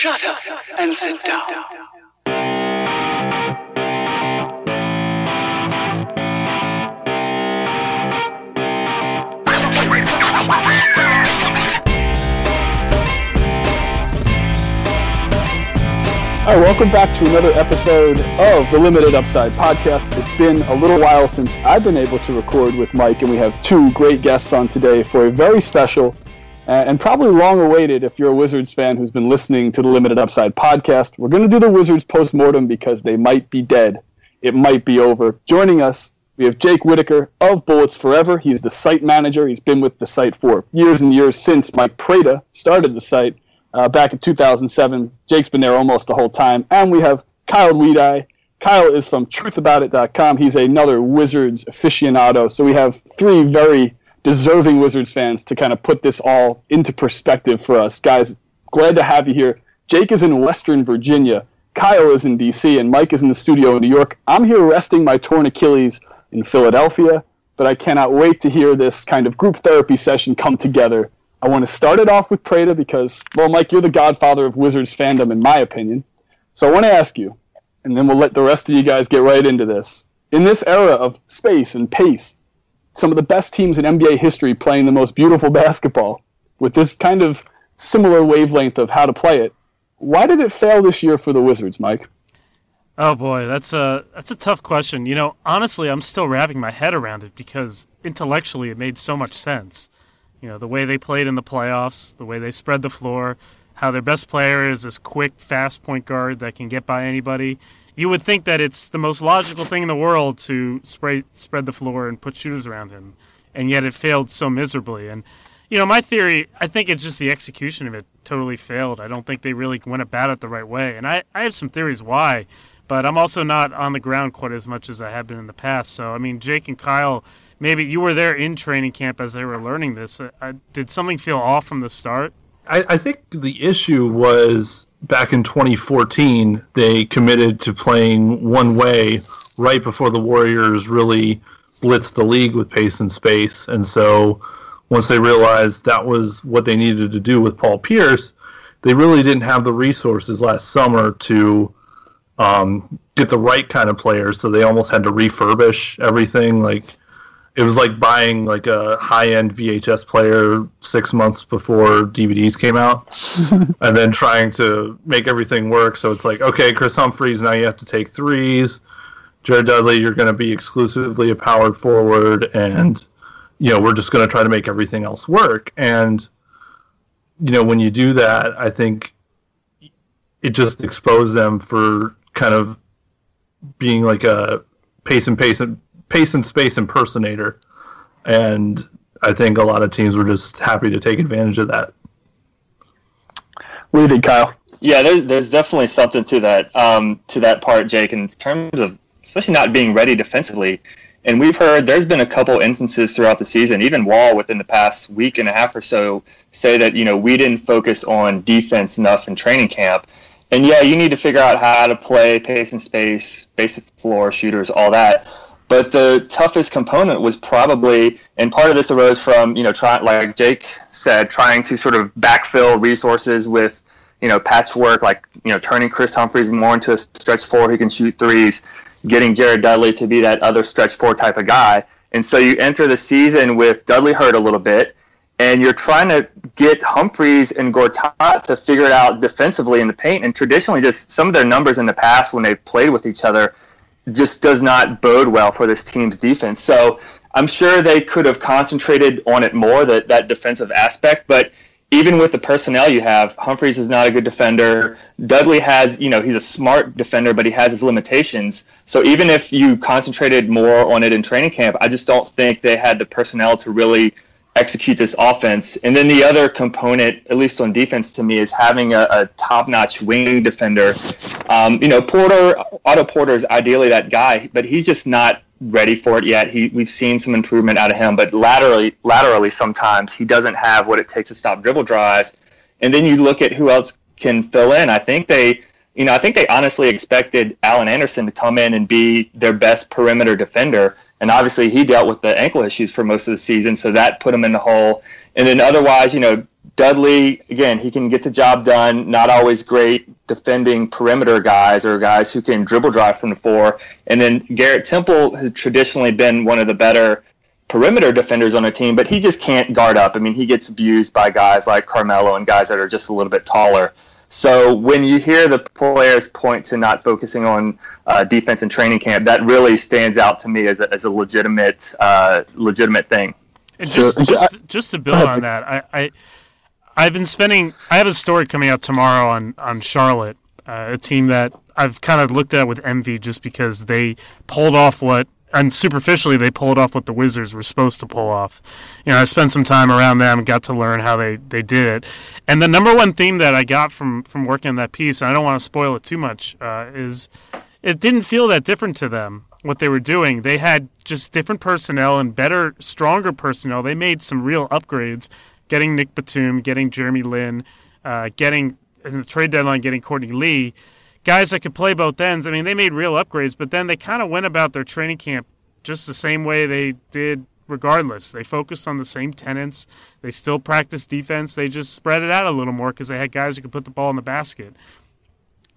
Shut up and sit down. All right, welcome back to another episode of the Limited Upside podcast. It's been a little while since I've been able to record with Mike, and we have two great guests on today for a very special and probably long awaited if you're a Wizards fan who's been listening to the Limited Upside podcast. We're going to do the Wizards post mortem because they might be dead. It might be over. Joining us, we have Jake Whitaker of Bullets Forever. He's the site manager. He's been with the site for years and years since Mike Prada started the site uh, back in 2007. Jake's been there almost the whole time. And we have Kyle Weidie. Kyle is from truthaboutit.com. He's another Wizards aficionado. So we have three very deserving Wizards fans to kind of put this all into perspective for us. Guys, glad to have you here. Jake is in Western Virginia. Kyle is in DC, and Mike is in the studio in New York. I'm here resting my torn Achilles in Philadelphia, but I cannot wait to hear this kind of group therapy session come together I want to start it off with Prada because, well, Mike, you're the godfather of Wizards fandom, in my opinion. So I want to ask you, and then we'll let the rest of you guys get right into this. In this era of space and pace, some of the best teams in NBA history playing the most beautiful basketball with this kind of similar wavelength of how to play it, why did it fail this year for the Wizards, Mike? Oh boy, that's a that's a tough question. You know, honestly, I'm still wrapping my head around it because intellectually it made so much sense. You know, the way they played in the playoffs, the way they spread the floor, how their best player is this quick, fast point guard that can get by anybody. You would think that it's the most logical thing in the world to spray, spread the floor and put shooters around him, and yet it failed so miserably. And you know, my theory, I think it's just the execution of it totally failed. I don't think they really went about it the right way, and I, I have some theories why, but I'm also not on the ground quite as much as I have been in the past. So I mean, Jake and Kyle maybe you were there in training camp as they were learning this. Uh, did something feel off from the start? I, I, think the issue was back in 2014, they committed to playing one way right before the Warriors really blitzed the league with pace and space. And so once they realized that was what they needed to do with Paul Pierce, they really didn't have the resources last summer to um, get the right kind of players. So they almost had to refurbish everything. Like it was like buying like a high-end VHS player six months before DVDs came out, and then trying to make everything work. So it's like, okay, Kris Humphries, now you have to take threes. Jared Dudley, you're going to be exclusively a powered forward, and you know we're just going to try to make everything else work. And you know when you do that, I think it just exposed them for kind of being like a pace and pace and pace and space impersonator, and I think a lot of teams were just happy to take advantage of that. What do you think, Kyle? Yeah, there, there's definitely something to that um, to that part, Jake, in terms of especially not being ready defensively. And we've heard there's been a couple instances throughout the season, even Wall within the past week and a half or so, say that you know we didn't focus on defense enough in training camp. And yeah, you need to figure out how to play pace and space, basic floor shooters, all that. But the toughest component was probably, and part of this arose from, you know, trying, like Jake said, trying to sort of backfill resources with, you know, patchwork, like, you know, turning Kris Humphries more into a stretch four who can shoot threes, getting Jared Dudley to be that other stretch four type of guy. And so you enter the season with Dudley hurt a little bit, and you're trying to get Humphries and Gortat to figure it out defensively in the paint. And traditionally, just some of their numbers in the past when they've played with each other – just does not bode well for this team's defense. So I'm sure they could have concentrated on it more, that, that defensive aspect. But even with the personnel you have, Humphries is not a good defender. Dudley has, you know, he's a smart defender, but he has his limitations. So even if you concentrated more on it in training camp, I just don't think they had the personnel to really – execute this offense. And then the other component, at least on defense to me, is having a, a top-notch wing defender. Um, you know, Porter, Otto Porter is ideally that guy, but he's just not ready for it yet. He, we've seen some improvement out of him, but laterally, laterally sometimes he doesn't have what it takes to stop dribble drives. And then you look at who else can fill in. I think they, you know, I think they honestly expected Alan Anderson to come in and be their best perimeter defender and obviously he dealt with the ankle issues for most of the season, so that put him in the hole. And then otherwise, you know, Dudley, again, he can get the job done. Not always great defending perimeter guys or guys who can dribble drive from the four. And then Garrett Temple has traditionally been one of the better perimeter defenders on a team, but he just can't guard up. I mean, he gets abused by guys like Carmelo and guys that are just a little bit taller. So when you hear the players point to not focusing on uh, defense in training camp, that really stands out to me as a, as a legitimate uh, legitimate thing. And just just, just to build on that, I, I I've been spending. I have a story coming out tomorrow on on Charlotte, uh, a team that I've kind of looked at with envy just because they pulled off what and superficially they pulled off what the Wizards were supposed to pull off. You know, I spent some time around them and got to learn how they, they did it. And the number one theme that I got from from working on that piece, and I don't want to spoil it too much, uh, is it didn't feel that different to them what they were doing. They had just different personnel and better, stronger personnel. They made some real upgrades, getting Nick Batum, getting Jeremy Lin, uh, getting in the trade deadline, getting Courtney Lee guys that could play both ends. I mean, they made real upgrades, but then they kind of went about their training camp just the same way they did regardless. They focused on the same tenants. They still practiced defense. They just spread it out a little more because they had guys who could put the ball in the basket.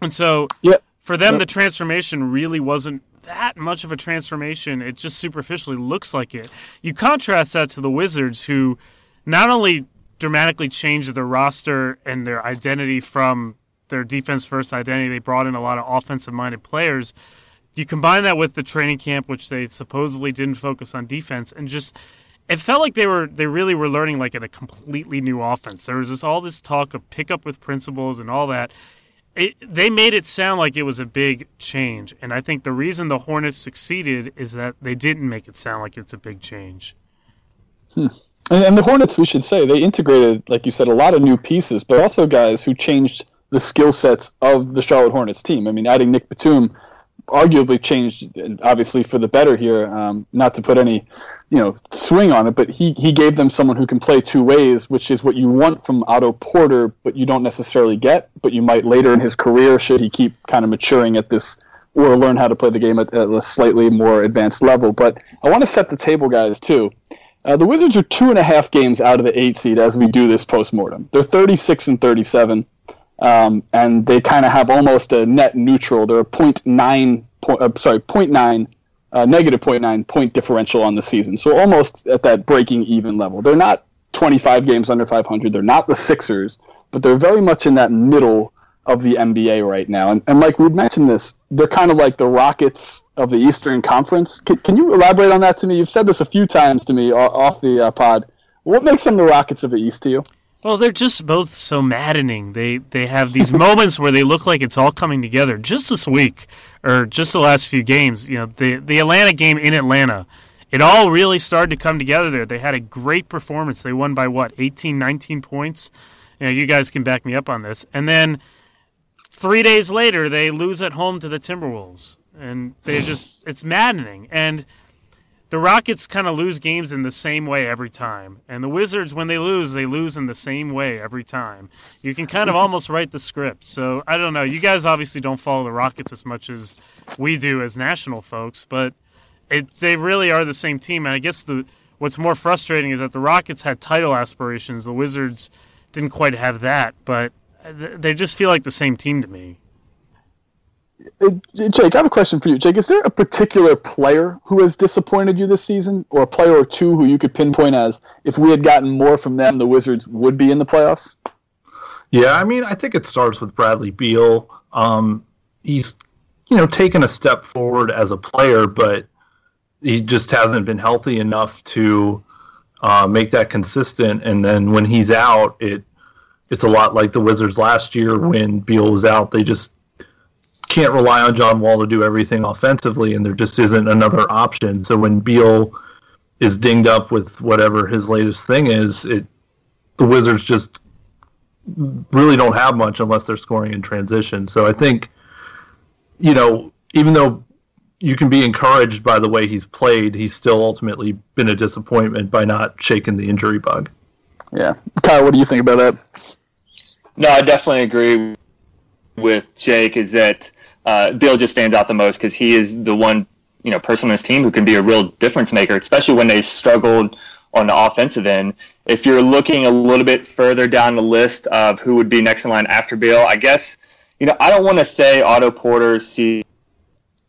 And so yep. for them, yep. the transformation really wasn't that much of a transformation. It just superficially looks like it. You contrast that to the Wizards, who not only dramatically changed their roster and their identity from their defense first identity. They brought in a lot of offensive minded players. You combine that with the training camp, which they supposedly didn't focus on defense, and just it felt like they were they really were learning like a completely new offense. There was this all this talk of pick up with principles and all that. It, they made it sound like it was a big change, and I think the reason the Hornets succeeded is that they didn't make it sound like it's a big change. Hmm. And, and the Hornets, we should say, they integrated, like you said, a lot of new pieces, but also guys who changed the skill sets of the Charlotte Hornets team. I mean, adding Nick Batum arguably changed, obviously for the better here. Um, not to put any, you know, swing on it, but he he gave them someone who can play two ways, which is what you want from Otto Porter, but you don't necessarily get. But you might later in his career, should he keep kind of maturing at this or learn how to play the game at, at a slightly more advanced level. But I want to set the table, guys, too. Uh, the Wizards are two and a half games out of the eight seed as we do this post mortem. They're 36 and 37. Um, and they kind of have almost a net neutral. They're a 0.9, point, uh, sorry, 0.9, uh, negative 0.9 point differential on the season. So almost at that breaking even level. They're not 25 games under 500. They're not the Sixers, but they're very much in that middle of the NBA right now. And, and like we've mentioned this, they're kind of like the Rockets of the Eastern Conference. Can, can you elaborate on that to me? You've said this a few times to me off the uh, pod. What makes them the Rockets of the East to you? Well, they're just both so maddening. They they have these moments where they look like it's all coming together. Just this week, or just the last few games, you know, the the Atlanta game in Atlanta, it all really started to come together there. They had a great performance. They won by what, 18, 19 points. You know, you guys can back me up on this. And then three days later, they lose at home to the Timberwolves, and they just it's maddening. And the Rockets kind of lose games in the same way every time. And the Wizards, when they lose, they lose in the same way every time. You can kind of almost write the script. So I don't know. You guys obviously don't follow the Rockets as much as we do as national folks, but it, they really are the same team. And I guess the what's more frustrating is that the Rockets had title aspirations. The Wizards didn't quite have that, but uh, they just feel like the same team to me. Jake, I have a question for you. Jake, is there a particular player who has disappointed you this season, or a player or two who you could pinpoint as if we had gotten more from them, the Wizards would be in the playoffs? Yeah, I mean, I think it starts with Bradley Beal. Um, he's, you know, taken a step forward as a player, but he just hasn't been healthy enough to uh, make that consistent. And then when he's out, it it's a lot like the Wizards last year when Beal was out. They just can't rely on John Wall to do everything offensively, and there just isn't another option. So when Beal is dinged up with whatever his latest thing is, it the Wizards just really don't have much unless they're scoring in transition. So I think, you know, even though you can be encouraged by the way he's played, he's still ultimately been a disappointment by not shaking the injury bug. Yeah, Kyle, what do you think about that? No, I definitely agree with Jake. Is that uh, Beal just stands out the most because he is the one you know person on his team who can be a real difference maker, especially when they struggled on the offensive end. If you're looking a little bit further down the list of who would be next in line after Beal, I guess you know I don't want to say Otto Porter's season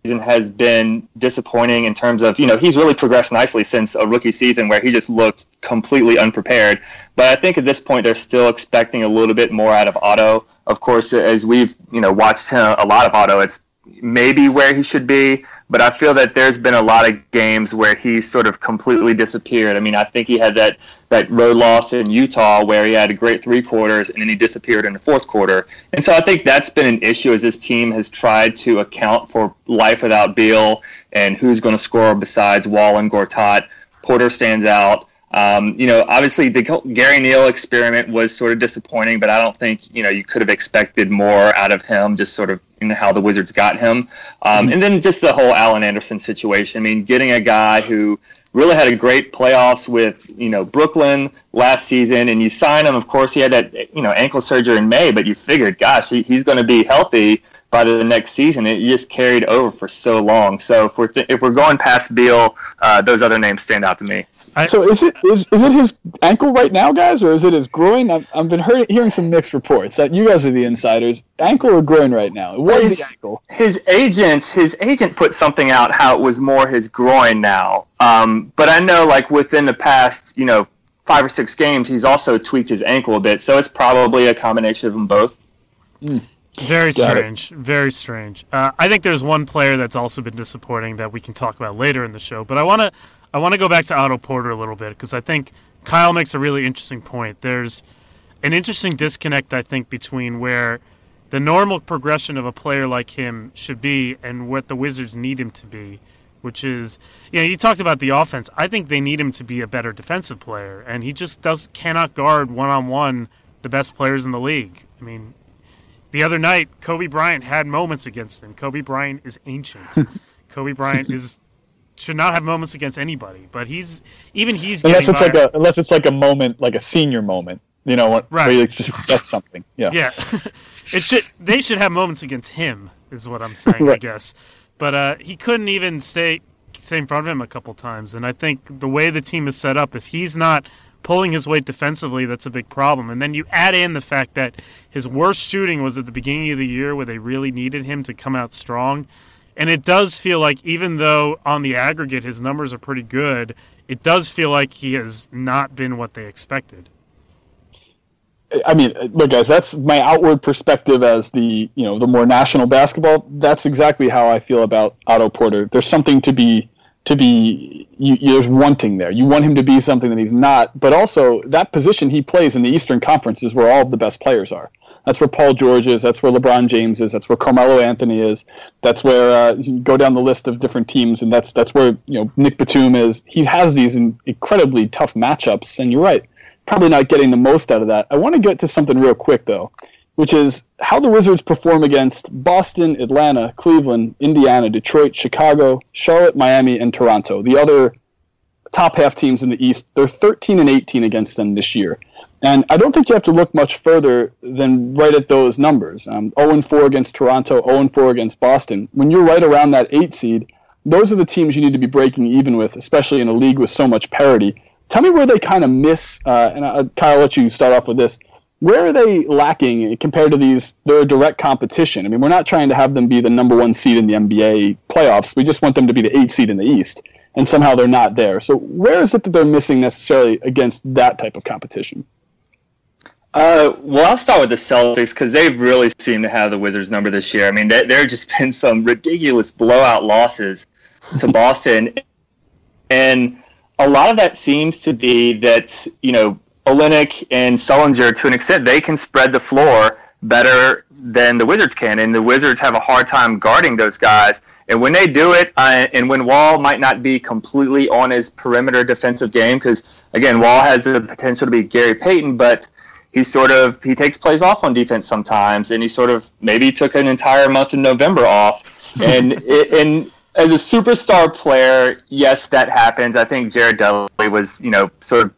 has been disappointing in terms of you know he's really progressed nicely since a rookie season where he just looked completely unprepared. But I think at this point they're still expecting a little bit more out of Otto. Of course, as we've you know watched him, a lot of Otto, it's maybe where he should be, but I feel that there's been a lot of games where he sort of completely disappeared. I mean, I think he had that that road loss in Utah where he had a great three quarters and then he disappeared in the fourth quarter. And so I think that's been an issue as this team has tried to account for life without Beal and who's going to score besides Wall and Gortat. Porter stands out. Um, you know, obviously the Gary Neal experiment was sort of disappointing, but I don't think you know you could have expected more out of him. Just sort of in how the Wizards got him, um, and then just the whole Alan Anderson situation. I mean, getting a guy who really had a great playoffs with you know Brooklyn last season, and you sign him. Of course, he had that you know ankle surgery in May, but you figured, gosh, he, he's going to be healthy by the next season. It just carried over for so long. So if we're th- if we're going past Beal, uh, those other names stand out to me. I, so is it is, is it his ankle right now, guys, or is it his groin? I've, I've been heard, hearing some mixed reports that you guys are the insiders. Ankle or groin right now? It was the ankle. His agent his agent put something out how it was more his groin now. Um, but I know like within the past you know five or six games, he's also tweaked his ankle a bit. So it's probably a combination of them both. Mm. Very Got strange. It. Very strange. Uh, I think there's one player that's also been disappointing that we can talk about later in the show. But I want to I want to go back to Otto Porter a little bit because I think Kyle makes a really interesting point. There's an interesting disconnect I think between where the normal progression of a player like him should be and what the Wizards need him to be, which is you know you talked about the offense. I think they need him to be a better defensive player, and he just does cannot guard one on one the best players in the league. I mean, the other night, Kobe Bryant had moments against him. Kobe Bryant is ancient. Kobe Bryant is should not have moments against anybody, but he's even he's unless it's like a unless it's like a moment like a senior moment, you know, when, right. where just that's something. Yeah, yeah. it should they should have moments against him is what I'm saying, right. I guess. But uh, he couldn't even stay stay in front of him a couple times, and I think the way the team is set up, if he's not pulling his weight defensively, that's a big problem. And then you add in the fact that his worst shooting was at the beginning of the year where they really needed him to come out strong. And it does feel like, even though on the aggregate his numbers are pretty good, it does feel like he has not been what they expected. I mean, look, guys, that's my outward perspective as the you know the more national basketball. That's exactly how I feel about Otto Porter. There's something to be to be you, there's wanting there. You want him to be something that he's not, but also that position he plays in the Eastern Conference is where all of the best players are. That's where Paul George is. That's where LeBron James is. That's where Carmelo Anthony is. That's where uh, you go down the list of different teams, and that's that's where you know Nick Batum is. He has these incredibly tough matchups, and you're right, probably not getting the most out of that. I want to get to something real quick though which is how the Wizards perform against Boston, Atlanta, Cleveland, Indiana, Detroit, Chicago, Charlotte, Miami, and Toronto. The other top half teams in the East, they're 13 and 18 against them this year. And I don't think you have to look much further than right at those numbers. Um, 0 4 against Toronto, 0 4 against Boston. When you're right around that eight seed, those are the teams you need to be breaking even with, especially in a league with so much parity. Tell me where they kind of miss, uh, and uh, Kyle, I'll let you start off with this where are they lacking compared to these their direct competition? I mean, we're not trying to have them be the number one seed in the NBA playoffs. We just want them to be the eight seed in the East, and somehow they're not there. So where is it that they're missing necessarily against that type of competition? Uh, well, I'll start with the Celtics because they've really seemed to have the Wizards' number this year. I mean, there have just been some ridiculous blowout losses to Boston, and a lot of that seems to be that you know Olynyk and Sullinger, to an extent, they can spread the floor better than the Wizards can, and the Wizards have a hard time guarding those guys. And when they do it, uh, and when Wall might not be completely on his perimeter defensive game, because again, Wall has the potential to be Gary Payton, but he sort of he takes plays off on defense sometimes, and he sort of maybe took an entire month in November off. and and as a superstar player, yes, that happens. I think Jared Dudley was you know sort of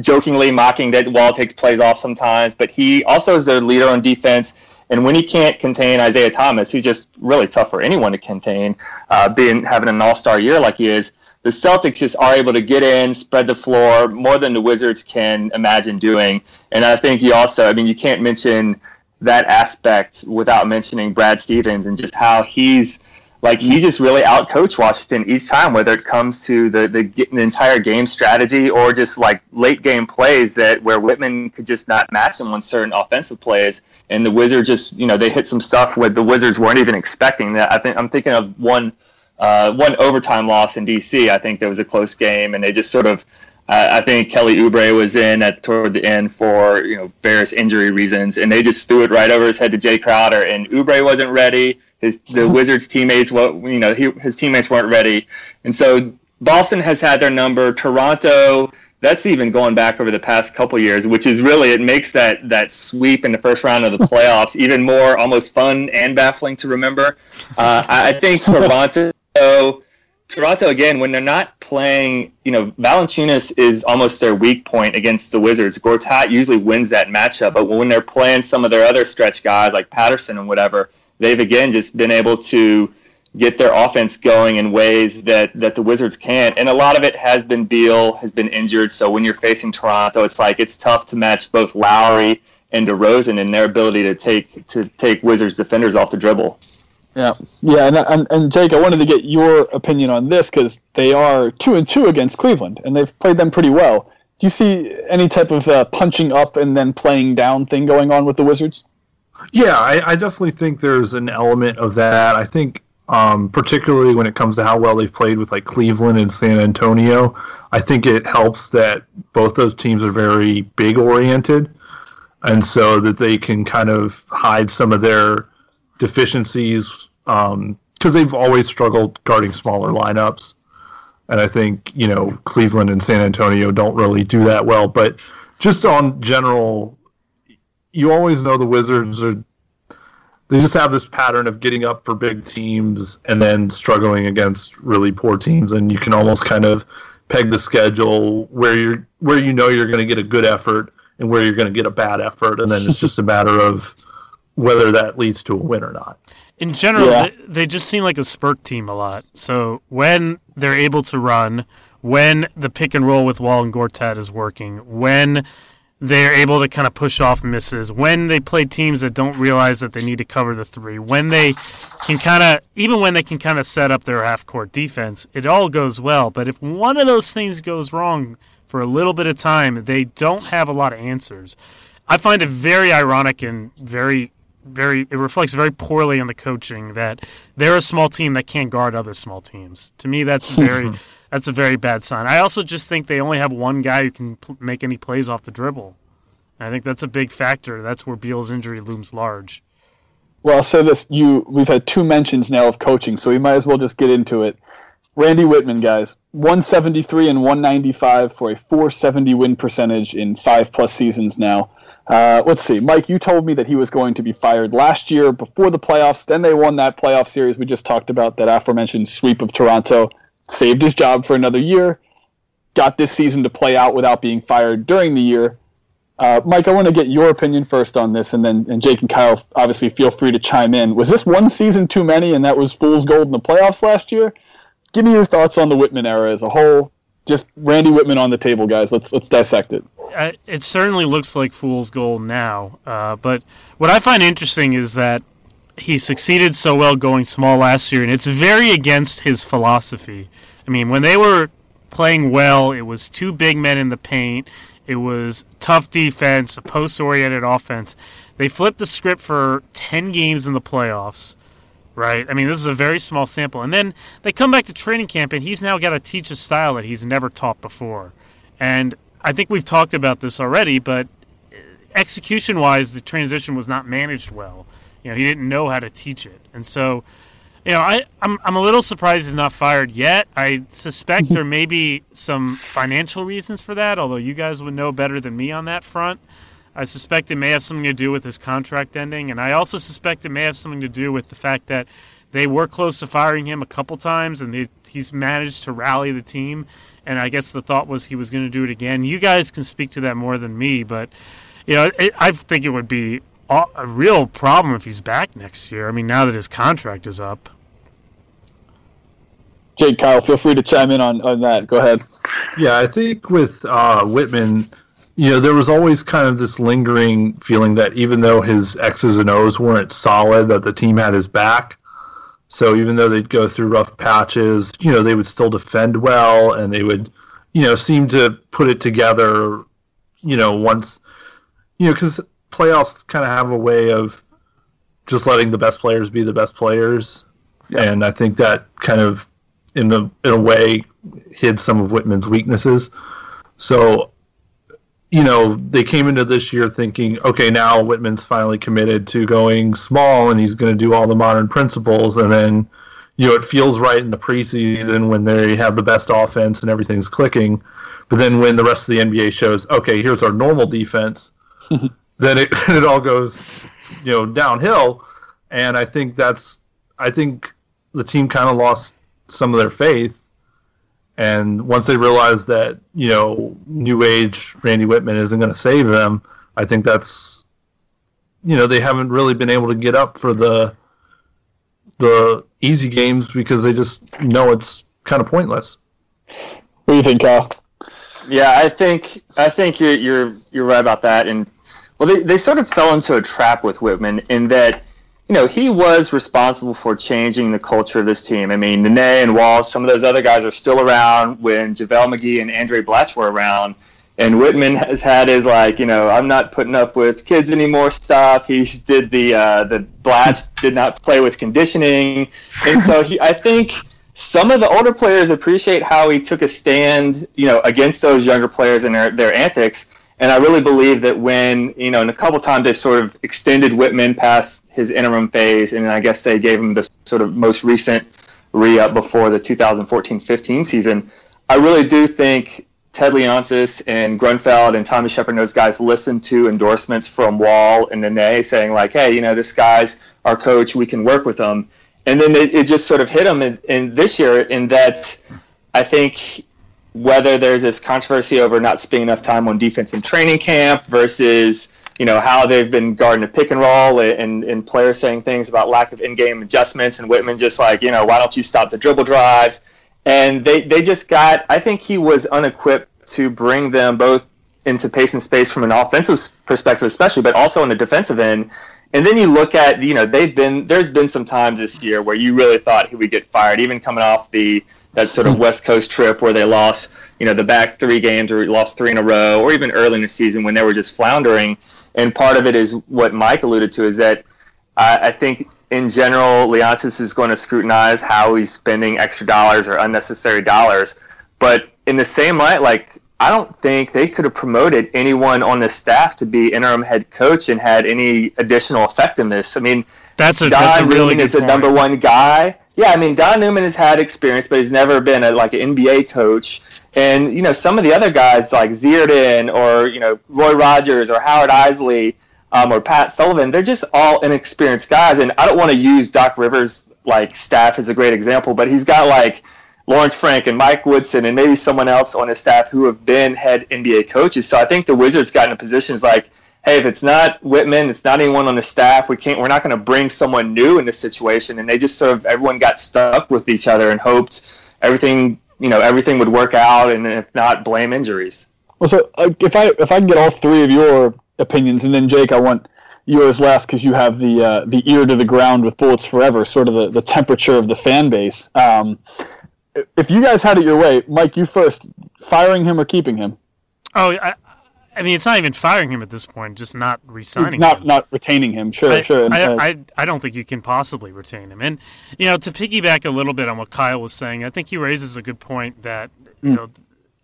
jokingly mocking that Wall takes plays off sometimes, but he also is their leader on defense. And when he can't contain Isaiah Thomas, who's just really tough for anyone to contain, uh, being having an All Star year like he is, the Celtics just are able to get in, spread the floor more than the Wizards can imagine doing. And I think you also, I mean, you can't mention that aspect without mentioning Brad Stevens and just how he's like he just really outcoached Washington each time, whether it comes to the, the, the entire game strategy or just like late game plays that where Wittman could just not match him on certain offensive plays, and the Wizards just you know they hit some stuff where the Wizards weren't even expecting that. I think I'm thinking of one uh, one overtime loss in DC. I think there was a close game, and they just sort of. I think Kelly Oubre was in at toward the end for you know various injury reasons, and they just threw it right over his head to Jae Crowder, and Oubre wasn't ready. His the Wizards teammates, what you know, he, his teammates weren't ready, and so Boston has had their number. Toronto, that's even going back over the past couple years, which is really it makes that that sweep in the first round of the playoffs even more almost fun and baffling to remember. Uh, I, I think Toronto. Toronto again, when they're not playing, you know, Valanciunas is almost their weak point against the Wizards. Gortat usually wins that matchup, but when they're playing some of their other stretch guys like Patterson and whatever, they've again just been able to get their offense going in ways that, that the Wizards can't. And a lot of it has been Beal has been injured. So when you're facing Toronto, it's like it's tough to match both Lowry and DeRozan and their ability to take to take Wizards defenders off the dribble. Yeah, yeah, and, and, and Jake, I wanted to get your opinion on this because they are two and two against Cleveland, and they've played them pretty well. Do you see any type of uh, punching up and then playing down thing going on with the Wizards? Yeah, I, I definitely think there's an element of that. I think, um, particularly when it comes to how well they've played with like Cleveland and San Antonio, I think it helps that both those teams are very big oriented, and so that they can kind of hide some of their deficiencies because um, they've always struggled guarding smaller lineups. And I think you know Cleveland and San Antonio don't really do that well. But just on general you always know the Wizards are they just have this pattern of getting up for big teams and then struggling against really poor teams and you can almost kind of peg the schedule where you're where you know you're going to get a good effort and where you're going to get a bad effort and then it's just a matter of whether that leads to a win or not. In general, yeah. they, they just seem like a spurt team a lot. So when they're able to run, when the pick and roll with Wall and Gortat is working, when they're able to kind of push off misses. When they play teams that don't realize that they need to cover the three when they can kind of even when they can kind of set up their half court defense it all goes well. But if one of those things goes wrong for a little bit of time they don't have a lot of answers. I find it very ironic and very very it reflects very poorly on the coaching that they're a small team that can't guard other small teams. To me that's very that's a very bad sign. I also just think they only have one guy who can make any plays off the dribble. And I think that's a big factor. That's where Beal's injury looms large. Well, I'll say this: you we've had two mentions now of coaching, so we might as well just get into it. Randy Wittman, guys, 173 and 195 for a 470 win percentage in five plus seasons now. Uh, let's see, Mike, you told me that he was going to be fired last year before the playoffs. Then they won that playoff series we just talked about, that aforementioned sweep of Toronto saved his job for another year, got this season to play out without being fired during the year. Uh, Mike, I want to get your opinion first on this, and then and Jake and Kyle obviously feel free to chime in. Was this one season too many, and that was fool's gold in the playoffs last year? Give me your thoughts on the Wittman era as a whole. Just Randy Wittman on the table, guys. Let's let's dissect it. Uh, it certainly looks like fool's gold now, uh, but what I find interesting is that he succeeded so well going small last year, and it's very against his philosophy. I mean, when they were playing well, it was two big men in the paint. It was tough defense, a post-oriented offense. They flipped the script for ten games in the playoffs, right? I mean, this is a very small sample, and then they come back to training camp, and he's now got to teach a style that he's never taught before. And I think we've talked about this already, but execution-wise, the transition was not managed well. You know, he didn't know how to teach it, and so, you know, I I'm I'm a little surprised he's not fired yet. I suspect there may be some financial reasons for that, although you guys would know better than me on that front. I suspect it may have something to do with his contract ending, and I also suspect it may have something to do with the fact that they were close to firing him a couple times, and they, he's managed to rally the team. And I guess the thought was he was going to do it again. You guys can speak to that more than me, but you know, it, I think it would be a real problem if he's back next year. I mean, now that his contract is up. Jake, Kyle, feel free to chime in on, on that. Go ahead. Yeah, I think with uh, Wittman, you know, there was always kind of this lingering feeling that even though his X's and O's weren't solid, that the team had his back. So even though they'd go through rough patches, you know, they would still defend well and they would, you know, seem to put it together, you know, once, you know, because playoffs kind of have a way of just letting the best players be the best players. Yeah. And I think that kind of, in a, in a way, hid some of Wittman's weaknesses. So you know, they came into this year thinking, okay, now Wittman's finally committed to going small and he's going to do all the modern principles. And then, you know, it feels right in the preseason when they have the best offense and everything's clicking. But then when the rest of the NBA shows, okay, here's our normal defense, then it, it all goes, you know, downhill. And I think that's, I think the team kind of lost some of their faith and once they realize that you know new age Randy Wittman isn't going to save them, I think that's you know they haven't really been able to get up for the the easy games because they just know it's kind of pointless. What do you think, Kyle? Yeah, I think I think you're you're you're right about that, and well, they they sort of fell into a trap with Wittman in that you know, he was responsible for changing the culture of this team. I mean, Nene and Walls, some of those other guys are still around when JaVale McGee and Andray Blatche were around. And Wittman has had his like, you know, I'm not putting up with kids anymore stuff. He did the uh, the Blatche did not play with conditioning, and so he, I think some of the older players appreciate how he took a stand, you know, against those younger players and their their antics. And I really believe that when, you know, in a couple times they sort of extended Wittman past his interim phase, and I guess they gave him the sort of most recent re up before the 2014 15 season. I really do think Ted Leonsis and Grunfeld and Tommy Sheppard and those guys listened to endorsements from Wall and Nene saying, like, hey, you know, this guy's our coach, we can work with him. And then it, it just sort of hit him in, in this year in that I think whether there's this controversy over not spending enough time on defense in training camp versus you know how they've been guarding a pick and roll and, and players saying things about lack of in-game adjustments and Wittman just like you know why don't you stop the dribble drives? And they they just got I think he was unequipped to bring them both into pace and space from an offensive perspective especially but also on the defensive end and then you look at you know they've been there's been some times this year where you really thought he would get fired even coming off the that sort of hmm. West Coast trip where they lost, you know, the back three games or lost three in a row, or even early in the season when they were just floundering. And part of it is what Mike alluded to is that uh, I think in general, Leonsis is going to scrutinize how he's spending extra dollars or unnecessary dollars. But in the same light, like I don't think they could have promoted anyone on the staff to be interim head coach and had any additional effectiveness. I mean, that's a, Don that's a really Newman is the number one guy. Yeah, I mean Don Newman has had experience, but he's never been a, like an NBA coach. And you know some of the other guys like Zierden or you know Roy Rogers or Howard Eisley um, or Pat Sullivan, they're just all inexperienced guys. And I don't want to use Doc Rivers like staff as a great example, but he's got like Lawrence Frank and Mike Woodson and maybe someone else on his staff who have been head NBA coaches. So I think the Wizards got in a positions like hey, if it's not Wittman, it's not anyone on the staff. We can't. We're not going to bring someone new in this situation. And they just sort of everyone got stuck with each other and hoped everything you know everything would work out, and if not, blame injuries. Well, so uh, if I if I can get all three of your opinions, and then Jake, I want yours last because you have the uh, the ear to the ground with Bullets Forever, sort of the, the temperature of the fan base. Um, if you guys had it your way, Mike, you first, firing him or keeping him? Oh, I, I mean, it's not even firing him at this point; just not resigning. Not him. not retaining him. Sure, I, sure. I, uh, I, I don't think you can possibly retain him. And you know, to piggyback a little bit on what Kyle was saying, I think he raises a good point that you mm. know,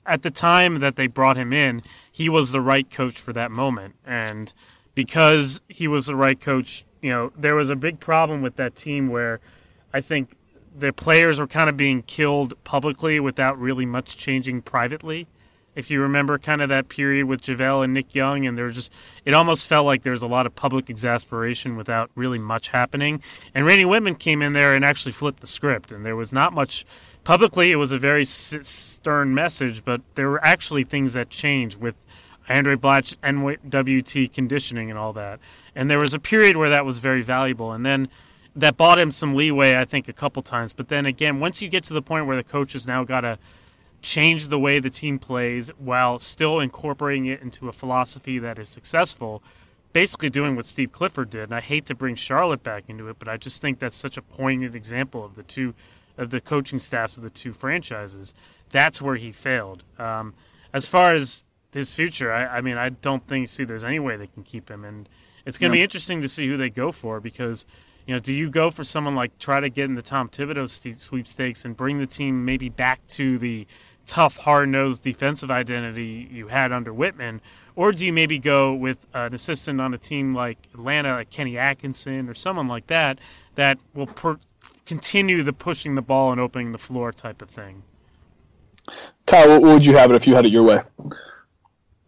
at the time that they brought him in, he was the right coach for that moment, and because he was the right coach, you know, there was a big problem with that team where I think the players were kind of being killed publicly without really much changing privately if you remember kind of that period with JaVale and Nick Young, and there was just it almost felt like there was a lot of public exasperation without really much happening. And Randy Wittman came in there and actually flipped the script, and there was not much publicly. It was a very stern message, but there were actually things that changed with Andray Blatche, NWT conditioning, and all that. And there was a period where that was very valuable, and then that bought him some leeway, I think, a couple times. But then again, once you get to the point where the coach has now got to change the way the team plays while still incorporating it into a philosophy that is successful, basically doing what Steve Clifford did. And I hate to bring Charlotte back into it, but I just think that's such a poignant example of the two of the coaching staffs of the two franchises. That's where he failed. Um, as far as his future, I, I, mean, I don't think see there's any way they can keep him, and it's going to be interesting to see who they go for because you know, do you go for someone like try to get in the Tom Thibodeau sweepstakes and bring the team maybe back to the tough, hard nosed defensive identity you had under Wittman? Or do you maybe go with an assistant on a team like Atlanta, like Kenny Atkinson or someone like that, that will per- continue the pushing the ball and opening the floor type of thing? Kyle, what would you have it if you had it your way?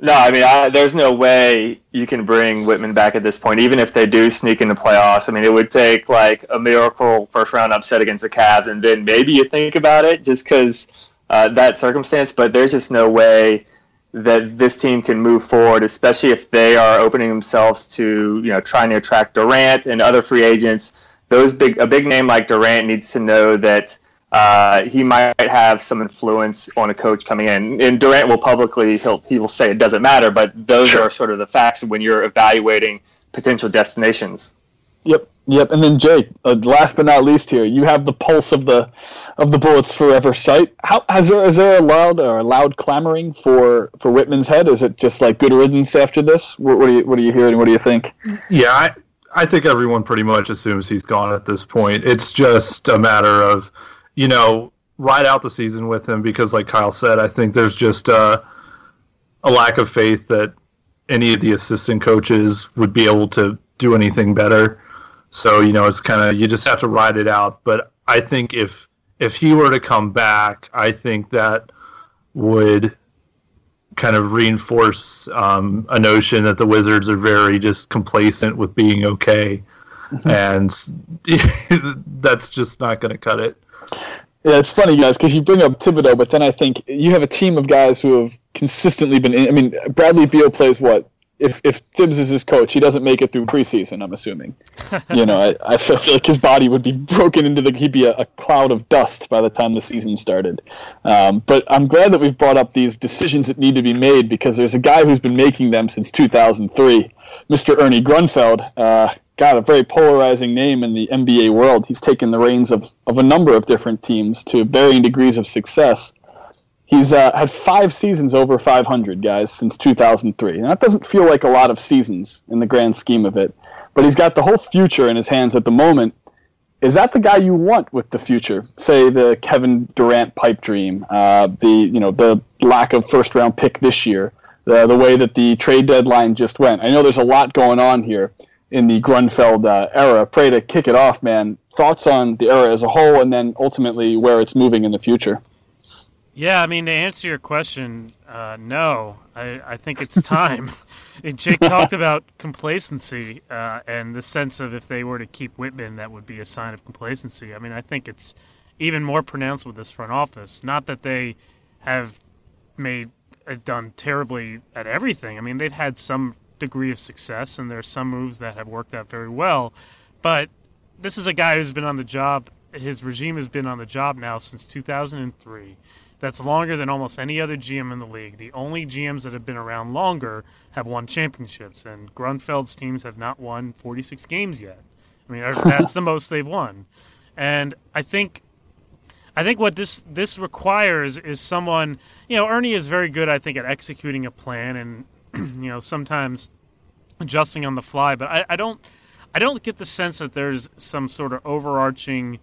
No, I mean, I, there's no way you can bring Wittman back at this point, even if they do sneak in the playoffs. I mean, it would take like a miracle first round upset against the Cavs, and then maybe you think about it just because uh, that circumstance. But there's just no way that this team can move forward, especially if they are opening themselves to you know trying to attract Durant and other free agents. Those big a big name like Durant needs to know that uh, he might have some influence on a coach coming in. And Durant will publicly he'll he will say it doesn't matter, but those sure. are sort of the facts when you're evaluating potential destinations. Yep, yep. And then Jake, uh, last but not least, here you have the pulse of the of the Bullets Forever site. How has there is there a loud or a loud clamoring for for Wittman's head? Is it just like good riddance after this? What, what are you what are you hearing? What do you think? Yeah, I I think everyone pretty much assumes he's gone at this point. It's just a matter of you know, ride out the season with him because, like Kyle said, I think there's just uh, a lack of faith that any of the assistant coaches would be able to do anything better. So you know, it's kind of you just have to ride it out. But I think if if he were to come back, I think that would kind of reinforce um, a notion that the Wizards are very just complacent with being okay, and that's just not going to cut it. Yeah, it's funny, guys, because you bring up Thibodeau, but then I think you have a team of guys who have consistently been. In, I mean, Bradley Beal plays what? If if Thibs is his coach, he doesn't make it through preseason. I'm assuming. you know, I, I feel like his body would be broken into the. He'd be a, a cloud of dust by the time the season started. Um, but I'm glad that we've brought up these decisions that need to be made because there's a guy who's been making them since 2003, Mr. Ernie Grunfeld. Uh, got a very polarizing name in the NBA world. He's taken the reins of, of a number of different teams to varying degrees of success. He's uh, had five seasons over 500, guys, since 2003. And that doesn't feel like a lot of seasons in the grand scheme of it, but he's got the whole future in his hands at the moment. Is that the guy you want with the future? Say the Kevin Durant pipe dream, uh, the you know the lack of first round pick this year, the the way that the trade deadline just went. I know there's a lot going on here, in the Grunfeld uh, era. Prada kick it off, man. Thoughts on the era as a whole, and then ultimately where it's moving in the future. Yeah, I mean to answer your question, uh, no, I, I think it's time. Jake talked about complacency uh, and the sense of if they were to keep Wittman, that would be a sign of complacency. I mean, I think it's even more pronounced with this front office. Not that they have made uh, done terribly at everything. I mean, they've had some degree of success, and there are some moves that have worked out very well. But this is a guy who's been on the job. His regime has been on the job now since 2003. That's longer than almost any other GM in the league. The only GMs that have been around longer have won championships, and Grunfeld's teams have not won 46 games yet. I mean, that's the most they've won. And I think I think what this this requires is someone. You know, Ernie is very good, I think, at executing a plan, and you know, sometimes adjusting on the fly. But I, I don't, I don't get the sense that there's some sort of overarching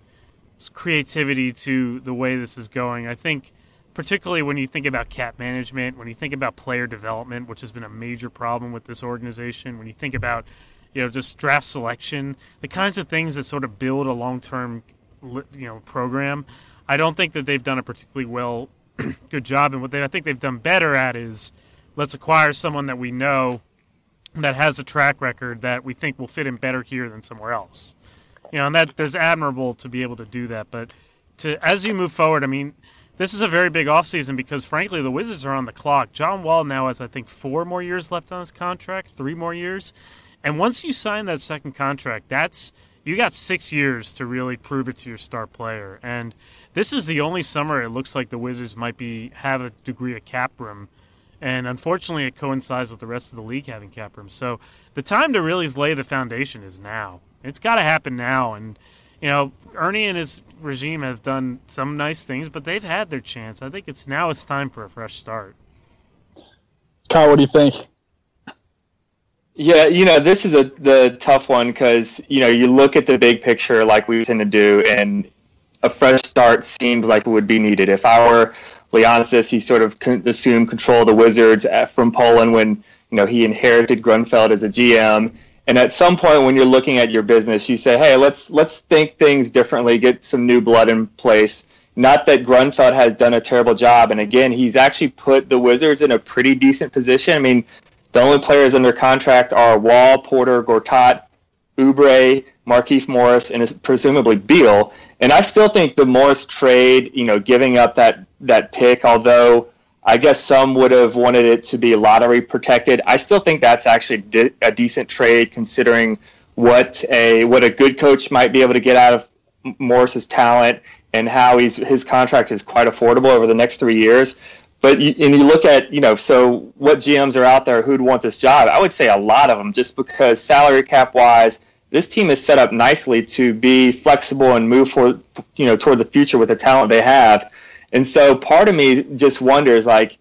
creativity to the way this is going. I think, particularly when you think about cap management, when you think about player development, which has been a major problem with this organization, when you think about, you know, just draft selection, the kinds of things that sort of build a long-term, you know, program. I don't think that they've done a particularly well, good job. And what they, I think they've done better at is let's acquire someone that we know that has a track record that we think will fit in better here than somewhere else. You know, and that there's admirable to be able to do that. But to as you move forward, I mean, this is a very big offseason because frankly the Wizards are on the clock. John Wall now has I think four more years left on his contract, three more years. And once you sign that second contract, that's you got six years to really prove it to your star player. And this is the only summer it looks like the Wizards might be have a degree of cap room. And unfortunately, it coincides with the rest of the league having cap room. So the time to really lay the foundation is now. It's got to happen now. And you know, Ernie and his regime have done some nice things, but they've had their chance. I think it's now it's time for a fresh start. Kyle, what do you think? Yeah, you know, this is a the tough one because you know you look at the big picture like we tend to do, and a fresh start seems like it would be needed. If I were Leonsis, he sort of assumed control of the Wizards uh, from Pollin when you know he inherited Grunfeld as a GM. And at some point, when you're looking at your business, you say, "Hey, let's let's think things differently. Get some new blood in place." Not that Grunfeld has done a terrible job, and again, he's actually put the Wizards in a pretty decent position. I mean, the only players under contract are Wall, Porter, Gortat, Oubre, Markieff Morris, and presumably Beal. And I still think the Morris trade, you know, giving up that that pick, although I guess some would have wanted it to be lottery protected. I still think that's actually a decent trade considering what a what a good coach might be able to get out of Morris's talent and how he's his contract is quite affordable over the next three years. But you, and you look at you know so what GMs are out there who'd want this job? I would say a lot of them, just because salary cap wise, this team is set up nicely to be flexible and move for you know toward the future with the talent they have. And so part of me just wonders like.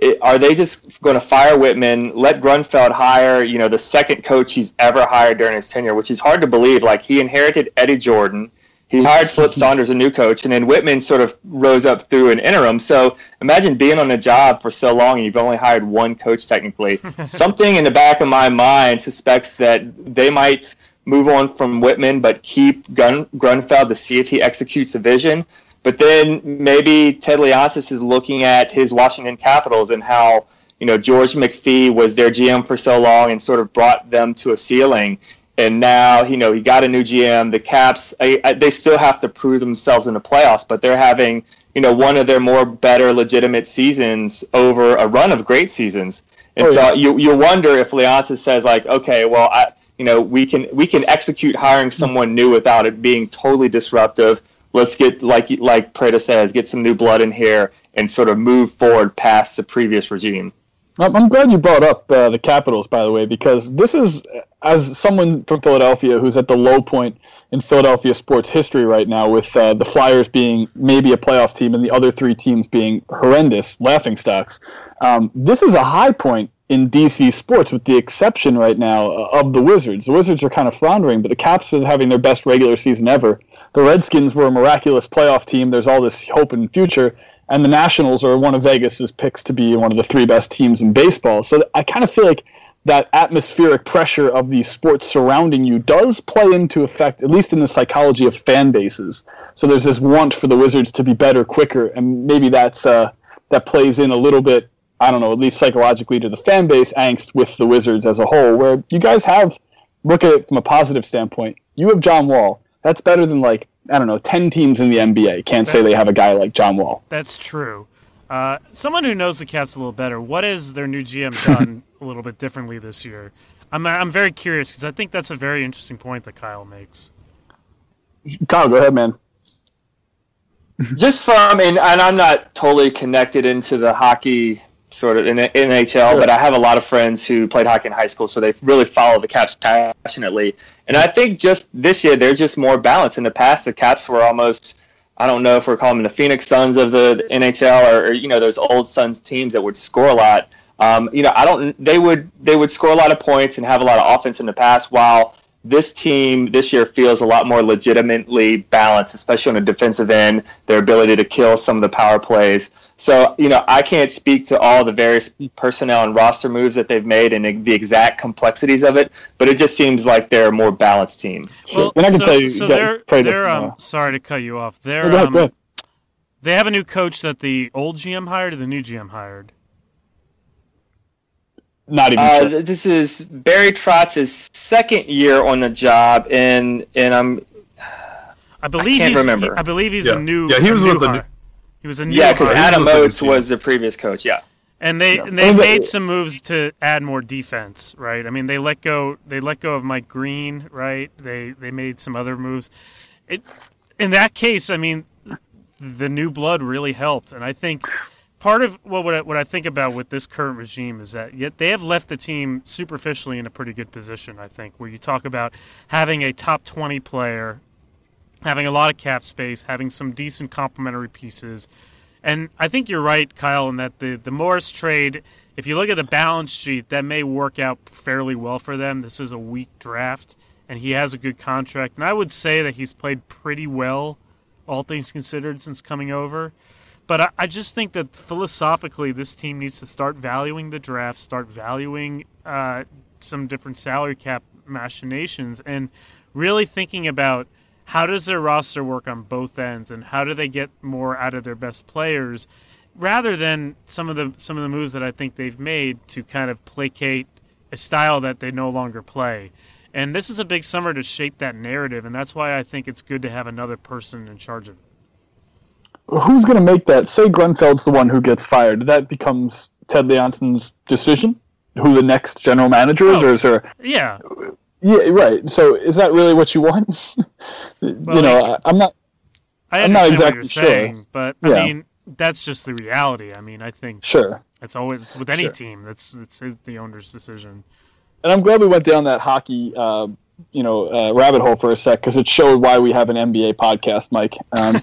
It, are they just going to fire Wittman, let Grunfeld hire, you know, the second coach he's ever hired during his tenure, which is hard to believe. Like he inherited Eddie Jordan, he hired Flip Saunders, a new coach, and then Wittman sort of rose up through an interim. So imagine being on a job for so long and you've only hired one coach technically. Something in the back of my mind suspects that they might move on from Wittman, but keep Gun- Grunfeld to see if he executes the vision. But then maybe Ted Leonsis is looking at his Washington Capitals and how you know George McPhee was their GM for so long and sort of brought them to a ceiling and now you know he got a new GM. The Caps I, I, they still have to prove themselves in the playoffs, but they're having you know one of their more better legitimate seasons over a run of great seasons. And oh, yeah. so you you wonder if Leonsis says like, okay, well, I, you know, we can we can execute hiring someone new without it being totally disruptive. Let's get like like Prada says, get some new blood in here and sort of move forward past the previous regime. I'm glad you brought up uh, the Capitals, by the way, because this is, as someone from Philadelphia who's at the low point in Philadelphia sports history right now, with uh, the Flyers being maybe a playoff team and the other three teams being horrendous laughing stocks. Um, this is a high point in DC sports, with the exception right now uh, of the Wizards. The Wizards are kind of floundering, but the Caps are having their best regular season ever. The Redskins were a miraculous playoff team. There's all this hope and future and the Nationals are one of Vegas's picks to be one of the three best teams in baseball. So I kind of feel like that atmospheric pressure of these sports surrounding you does play into effect, at least in the psychology of fan bases. So there's this want for the Wizards to be better, quicker, and maybe that's uh, that plays in a little bit. I don't know, at least psychologically to the fan base angst with the Wizards as a whole, where you guys have look at it from a positive standpoint. You have John Wall. That's better than like I don't know, 10 teams in the NBA can't say they have a guy like John Wall. That's true. Uh, someone who knows the Caps a little better, what has their new GM done a little bit differently this year? I'm, I'm very curious because I think that's a very interesting point that Kyle makes. Kyle, go ahead, man. Just from, and, and I'm not totally connected into the hockey sort of in NHL, sure. but I have a lot of friends who played hockey in high school, so they really follow the Caps passionately. And I think just this year, there's just more balance. In the past, the Caps were almost, I don't know if we're calling them the Phoenix Suns of the NHL or, or you know, those old Suns teams that would score a lot. Um, you know, I don't. They would they would score a lot of points and have a lot of offense in the past, while this team this year feels a lot more legitimately balanced, especially on the defensive end. Their ability to kill some of the power plays. So, you know, I can't speak to all the various personnel and roster moves that they've made and the exact complexities of it, but it just seems like they're a more balanced team. Well, and I can so, tell you, so they're, they're um, sorry to cut you off. They're, go ahead, go ahead. Um, they have a new coach that the old GM hired or the new GM hired? Not even. Uh, sure. This is Barry Trotz's second year on the job, and and I'm. I believe I can't remember. I believe he's yeah. a new. Yeah, he was with the. He was a new. Yeah, because Adam Oates was the previous coach. Yeah. And they Yeah. and they made some moves to add more defense, right? I mean, they let go they let go of Mike Green, right? They they made some other moves. It in that case, I mean, the new blood really helped, and I think part of what what I, what I think about with this current regime is that yet they have left the team superficially in a pretty good position. I think where you talk about having a top twenty player, having a lot of cap space, having some decent complementary pieces. And I think you're right, Kyle, in that the, the Morris trade, if you look at the balance sheet, that may work out fairly well for them. This is a weak draft, and he has a good contract. And I would say that he's played pretty well, all things considered, since coming over. But I, I just think that philosophically, this team needs to start valuing the draft, start valuing uh, some different salary cap machinations, and really thinking about how does their roster work on both ends and how do they get more out of their best players rather than some of the some of the moves that I think they've made to kind of placate a style that they no longer play. And this is a big summer to shape that narrative and that's why I think it's good to have another person in charge of it. Who's going to make that? Say Grunfeld's the one who gets fired. That becomes Ted Leonsis's decision. Who the next general manager is, Oh. or is there? Yeah. Yeah, right. So is that really what you want? you know, I, I'm not. I I'm not exactly you're sure. saying, but I Yeah. mean that's just the reality. I mean, I think Sure. it's always it's with any Sure. team. That's it's, it's the owner's decision. And I'm glad we went down that hockey, uh, you know, uh, rabbit hole for a sec because it showed why we have an NBA podcast, Mike. Um,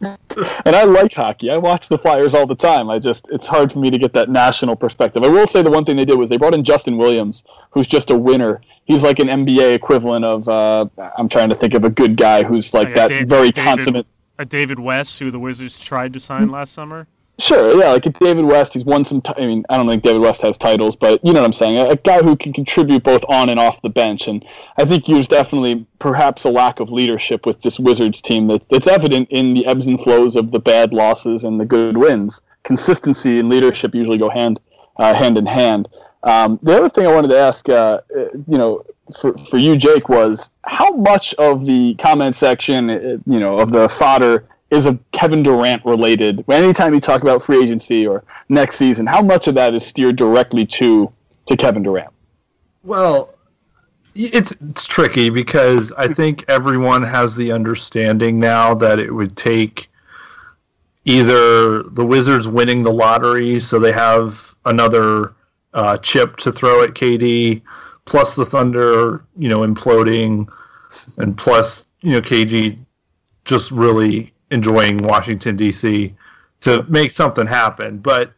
and I like hockey. I watch the Flyers all the time. I just it's hard for me to get that national perspective. I will say the one thing they did was they brought in Justin Williams, who's just a winner. He's like an NBA equivalent of uh, I'm trying to think of a good guy who's like Oh, yeah, that Dave- very David- consummate. A David West, who the Wizards tried to sign last summer. Sure, yeah, like a David West, he's won some. T- I mean, I don't think David West has titles, but you know what I'm saying. A, a guy who can contribute both on and off the bench, and I think there's definitely perhaps a lack of leadership with this Wizards team that that's evident in the ebbs and flows of the bad losses and the good wins. Consistency and leadership usually go hand uh, hand in hand. Um, the other thing I wanted to ask, uh, uh, you know, for, for you, Jake, was how much of the comment section, uh, you know, of the fodder is a Kevin Durant related. Anytime you talk about free agency or next season, how much of that is steered directly to to Kevin Durant? Well, it's it's tricky because I think everyone has the understanding now that it would take either the Wizards winning the lottery, so they have another uh, chip to throw at KD, plus the Thunder, you know, imploding, and plus you know KD just really enjoying Washington D.C. to make something happen, but.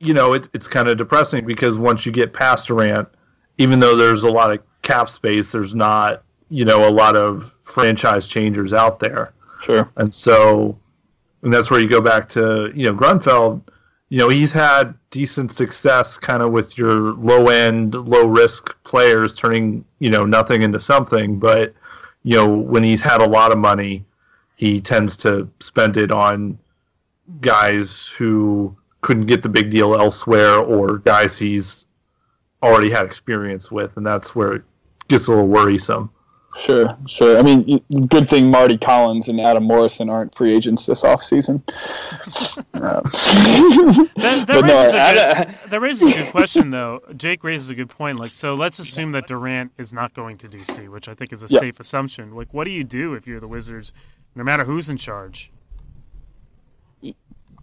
You know, it, it's kind of depressing because once you get past Durant, even though there's a lot of cap space, there's not, you know, a lot of franchise changers out there. Sure. And so, and that's where you go back to, you know, Grunfeld, you know, he's had decent success kind of with your low end, low risk players turning, you know, nothing into something. But, you know, when he's had a lot of money, he tends to spend it on guys who couldn't get the big deal elsewhere or guys he's already had experience with. And that's where it gets a little worrisome. Sure, sure. I mean, good thing Marty Collins and Adam Morrison aren't free agents this offseason. Uh, That, that, But no, raises I- a good, that raises a good question, though. Jake raises a good point. Like, so let's assume that Durant is not going to DC, which I think is a Yeah. safe assumption. Like, what do you do if you're the Wizards, no matter who's in charge?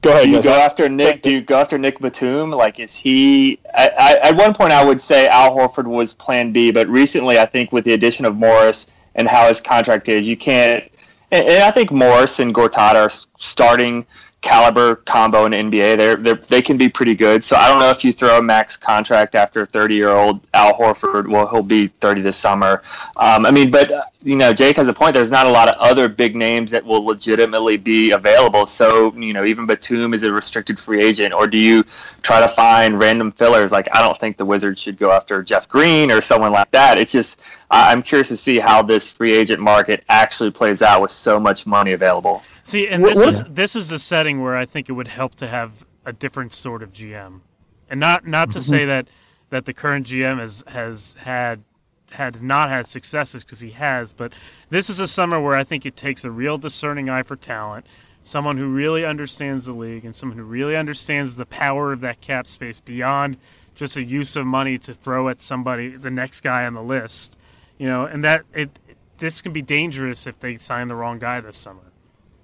go ahead. Do you guys. go after Nick? Do you go after Nick Batum? Like, is he? I, I, at one point, I would say Al Horford was Plan B, but recently, I think with the addition of Morris and how his contract is, you can't. And, and I think Morris and Gortat are starting caliber combo in NBA. They're, they're they can be pretty good. So I don't know if you throw a max contract after 30 year old Al Horford. Well, he'll be 30 this summer. Um, I mean, but uh, you know, Jake has a point. There's not a lot of other big names that will legitimately be available. So you know, even Batum is a restricted free agent, or do you try to find random fillers? Like I don't think the Wizards should go after Jeff Green or someone like that. It's just I'm curious to see how this free agent market actually plays out with so much money available. See, and this what- is this is a setting where I think it would help to have a different sort of GM, and not not to say that that the current GM has has had had not had successes because he has, but this is a summer where I think it takes a real discerning eye for talent, someone who really understands the league and someone who really understands the power of that cap space beyond just a use of money to throw at somebody, the next guy on the list. You know, and that it this can be dangerous if they sign the wrong guy this summer.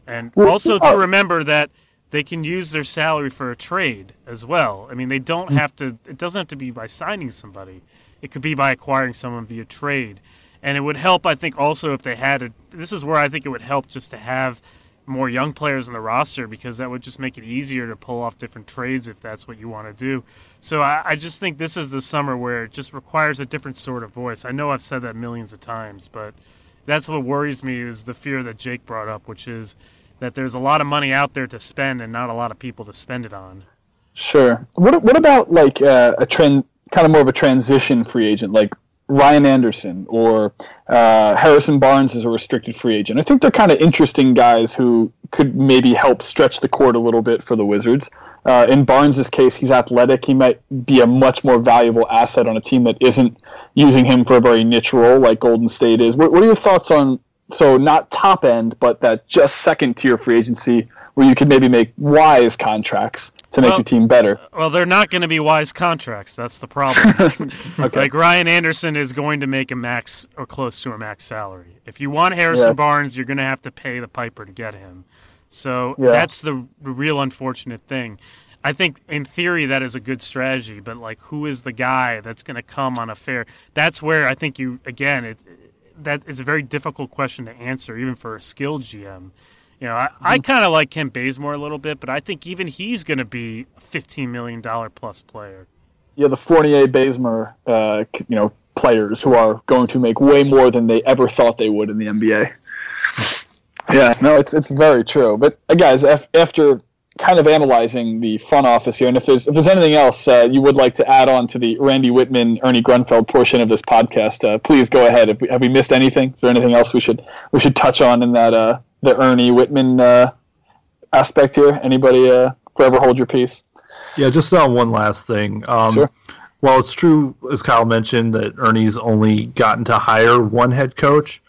And also to remember that they can use their salary for a trade as well. I mean, they don't mm. have to. It doesn't have to be by signing somebody. It could be by acquiring someone via trade, and it would help. I think also if they had a. This is where I think it would help just to have more young players in the roster because that would just make it easier to pull off different trades if that's what you want to do. So I, I just think this is the summer where it just requires a different sort of voice. I know I've said that millions of times, but that's what worries me is the fear that Jake brought up, which is that there's a lot of money out there to spend and not a lot of people to spend it on. Sure. What what about like uh, a trend, kind of more of a transition free agent, like Ryan Anderson or uh, Harrison Barnes is a restricted free agent. I think they're kind of interesting guys who could maybe help stretch the court a little bit for the Wizards. Uh, in Barnes' case, he's athletic. He might be a much more valuable asset on a team that isn't using him for a very niche role like Golden State is. What, what are your thoughts on so not top end, but that just second tier free agency where you can maybe make wise contracts to make Well- your team better? Well, they're not going to be wise contracts. That's the problem. Okay. Like Ryan Anderson is going to make a max or close to a max salary. If you want Harrison Yes. Barnes, you're going to have to pay the piper to get him. So Yeah. that's the, the real unfortunate thing. I think in theory that is a good strategy, but like who is the guy that's going to come on a fair? That's where I think you again it that is a very difficult question to answer even for a skilled GM. You know, I, I kind of like Kent Bazemore a little bit, but I think even he's going to be a fifteen million dollar plus player. yeah, the Fournier, Bazemore, uh, you know, players who are going to make way more than they ever thought they would in the NBA. Yeah, no, it's it's very true. But uh, guys, af- after kind of analyzing the front office here, and if there's if there's anything else uh, you would like to add on to the Randy Wittman, Ernie Grunfeld portion of this podcast, uh, please go ahead. Have we, have we missed anything? Is there anything else we should we should touch on in that uh, the Ernie Wittman uh, aspect here? Anybody uh, forever hold your peace? Yeah, just on one last thing. Um, Sure. While it's true, as Kyle mentioned, that Ernie's only gotten to hire one head coach,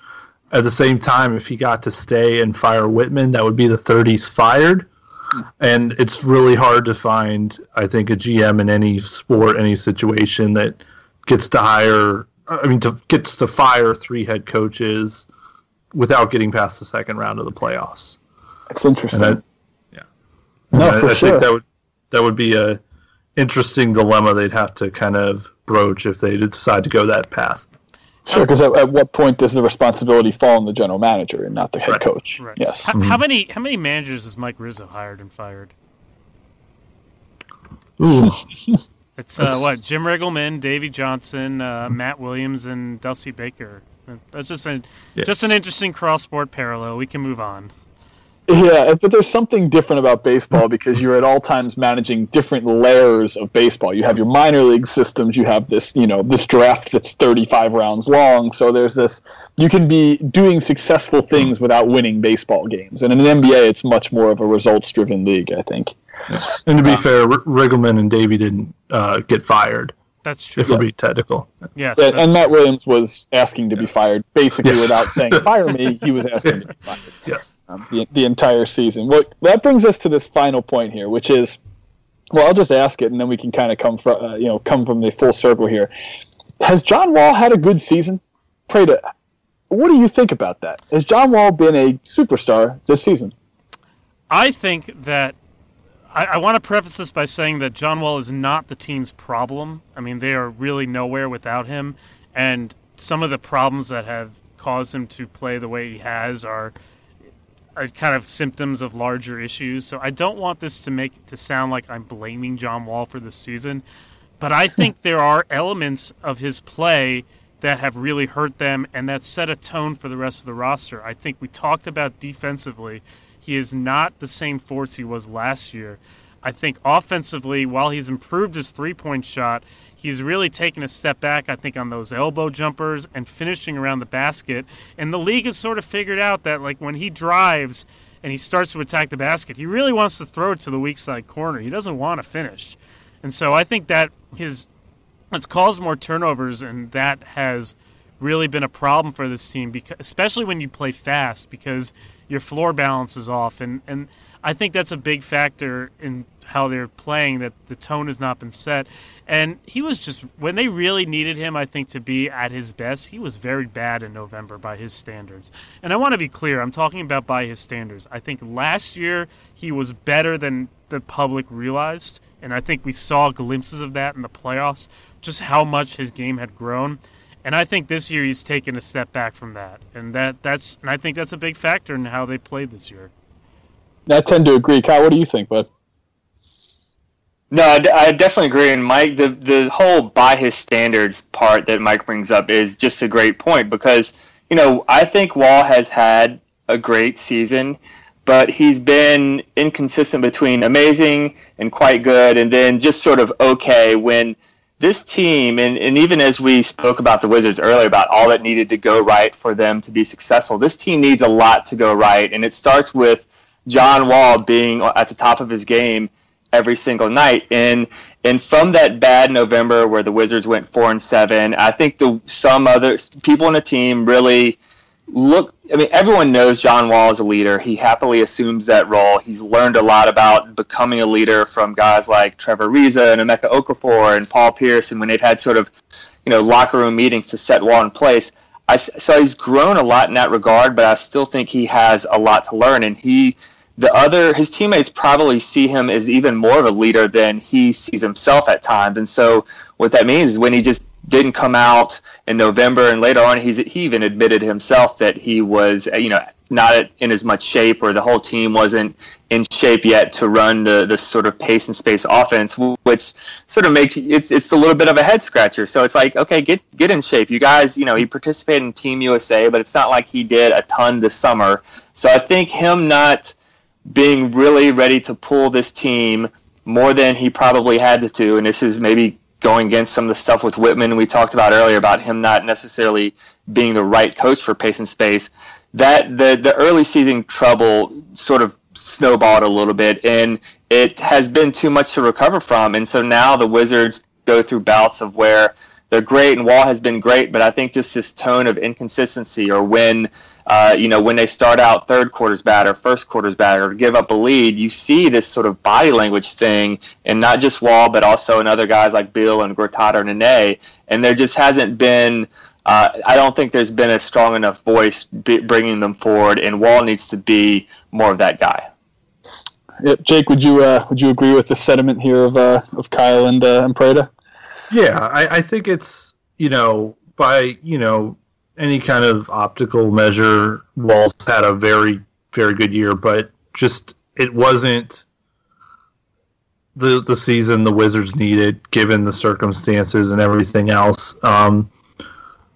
at the same time, if he got to stay and fire Wittman, that would be the 30s fired. And it's really hard to find, I think, a GM in any sport, any situation that gets to hire, I mean, to, gets to fire three head coaches without getting past the second round of the playoffs. It's interesting. And I, yeah. No, I, for I sure. think that would that would be a interesting dilemma they'd have to kind of broach if they decide to go that path. Sure, because at, at what point does the responsibility fall on the general manager and not the head Right. coach? Right. Yes. How, how many how many managers has Mike Rizzo hired and fired? Ooh, It's uh, what Jim Riggleman, Davey Johnson, uh, Matt Williams, and Dusty Baker. That's just an Yeah. just an interesting cross sport parallel. We can move on. Yeah, but there's something different about baseball because you're at all times managing different layers of baseball. You have your minor league systems, you have this, you know, this draft that's 35 rounds long. So there's this you can be doing successful things without winning baseball games. And in an NBA, it's much more of a results-driven league, I think. and to be fair, R- Riggleman and Davey didn't uh, get fired. That's true. If we're being technical, Yeah. And, and Matt Williams was asking to be fired basically Yes. without saying "fire me." He was asking to be fired. yes, um, the, the entire season. What that brings us to this final point here, which is, well, I'll just ask it, and then we can kind of come from, uh, you know, come from the full circle here. Has John Wall had a good season? Prada. What do you think about that? Has John Wall been a superstar this season? I think that I, I want to preface this by saying that John Wall is not the team's problem. I mean, they are really nowhere without him, and some of the problems that have caused him to play the way he has are are kind of symptoms of larger issues. So I don't want this to make to sound like I'm blaming John Wall for this season, but I think there are elements of his play that have really hurt them and that set a tone for the rest of the roster. I think we talked about defensively. He is not the same force he was last year. I think offensively, while he's improved his three point shot, he's really taken a step back, I think, on those elbow jumpers and finishing around the basket. And the league has sort of figured out that, like, when he drives and he starts to attack the basket, he really wants to throw it to the weak side corner. He doesn't want to finish. And so I think that his it's caused more turnovers, and that has really been a problem for this team, because, especially when you play fast, because your floor balance is off, and and I think that's a big factor in how they're playing that the tone has not been set. And he was just when they really needed him, I think to be at his best, he was very bad in November by his standards. And I want to be clear, I'm talking about by his standards. I think last year he was better than the public realized, and I think we saw glimpses of that in the playoffs, just how much his game had grown. And I think this year he's taken a step back from that, and that that's and I think that's a big factor in how they played this year. I tend to agree. Kyle, what do you think, bud? No, I definitely agree. And Mike, the the whole by his standards part that Mike brings up is just a great point because you know I think Wall has had a great season, but he's been inconsistent between amazing and quite good, and then just sort of okay when this team, and, and even as we spoke about the Wizards earlier about all that needed to go right for them to be successful, this team needs a lot to go right, and it starts with John Wall being at the top of his game every single night. And and from that bad November where the Wizards went four and seven, I think the some other people on the team really look. I mean, everyone knows John Wall is a leader. He happily assumes that role. He's learned a lot about becoming a leader from guys like Trevor Ariza and Emeka Okafor and Paul Pierce, and when they've had sort of you know locker room meetings to set Wall in place. I, so he's grown a lot in that regard, but I still think he has a lot to learn, and he the other his teammates probably see him as even more of a leader than he sees himself at times and so what that means is when he just didn't come out in November and later on he's he even admitted himself that he was uh, you know not in as much shape or the whole team wasn't in shape yet to run the, the sort of pace and space offense which sort of makes it's it's a little bit of a head scratcher so it's like okay get get in shape you guys you know he participated in team USA but it's not like he did a ton this summer so I think him not being really ready to pull this team more than he probably had to. And this is maybe going against some of the stuff with Wittman we talked about earlier about him not necessarily being the right coach for pace and space. That the the early season trouble sort of snowballed a little bit, and it has been too much to recover from. And so now the Wizards go through bouts of where they're great and Wall has been great, but I think just this tone of inconsistency or when uh, you know, when they start out third quarter's bad or first quarter's bad or give up a lead, you see this sort of body language thing, and not just Wall, but also in other guys like Beal and Gortat and Nene. And there just hasn't been. Uh, I don't think there's been a strong enough voice bringing them forward, and Wall needs to be more of that guy. Yep. Jake, would you uh, would you agree with the sentiment here of uh, of Kyle and uh, and Prada? Yeah, I, I think it's you know by you know any kind of optical measure, Walls had a very, very good year, but just it wasn't the the season the Wizards needed given the circumstances and everything else. Um,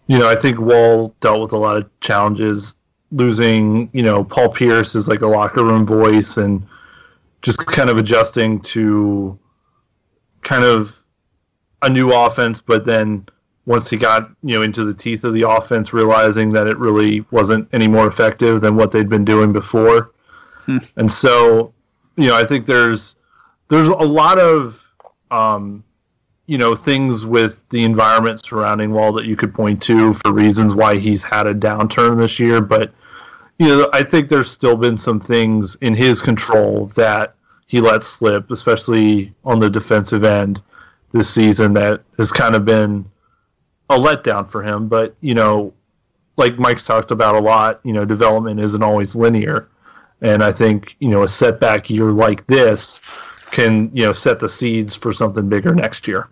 you know, I think Wall dealt with a lot of challenges. Losing, you know, Paul Pierce is like a locker room voice, and just kind of adjusting to kind of a new offense, but then once he got you know into the teeth of the offense, realizing that it really wasn't any more effective than what they'd been doing before. Hmm. And so, you know, I think there's there's a lot of um, you know things with the environment surrounding Wall that you could point to for reasons why he's had a downturn this year. But you know, I think there's still been some things in his control that he let slip, especially on the defensive end this season, that has kind of been a letdown for him. But you know, like Mike's talked about a lot, you know, development isn't always linear, and I think you know a setback year like this can you know set the seeds for something bigger next year.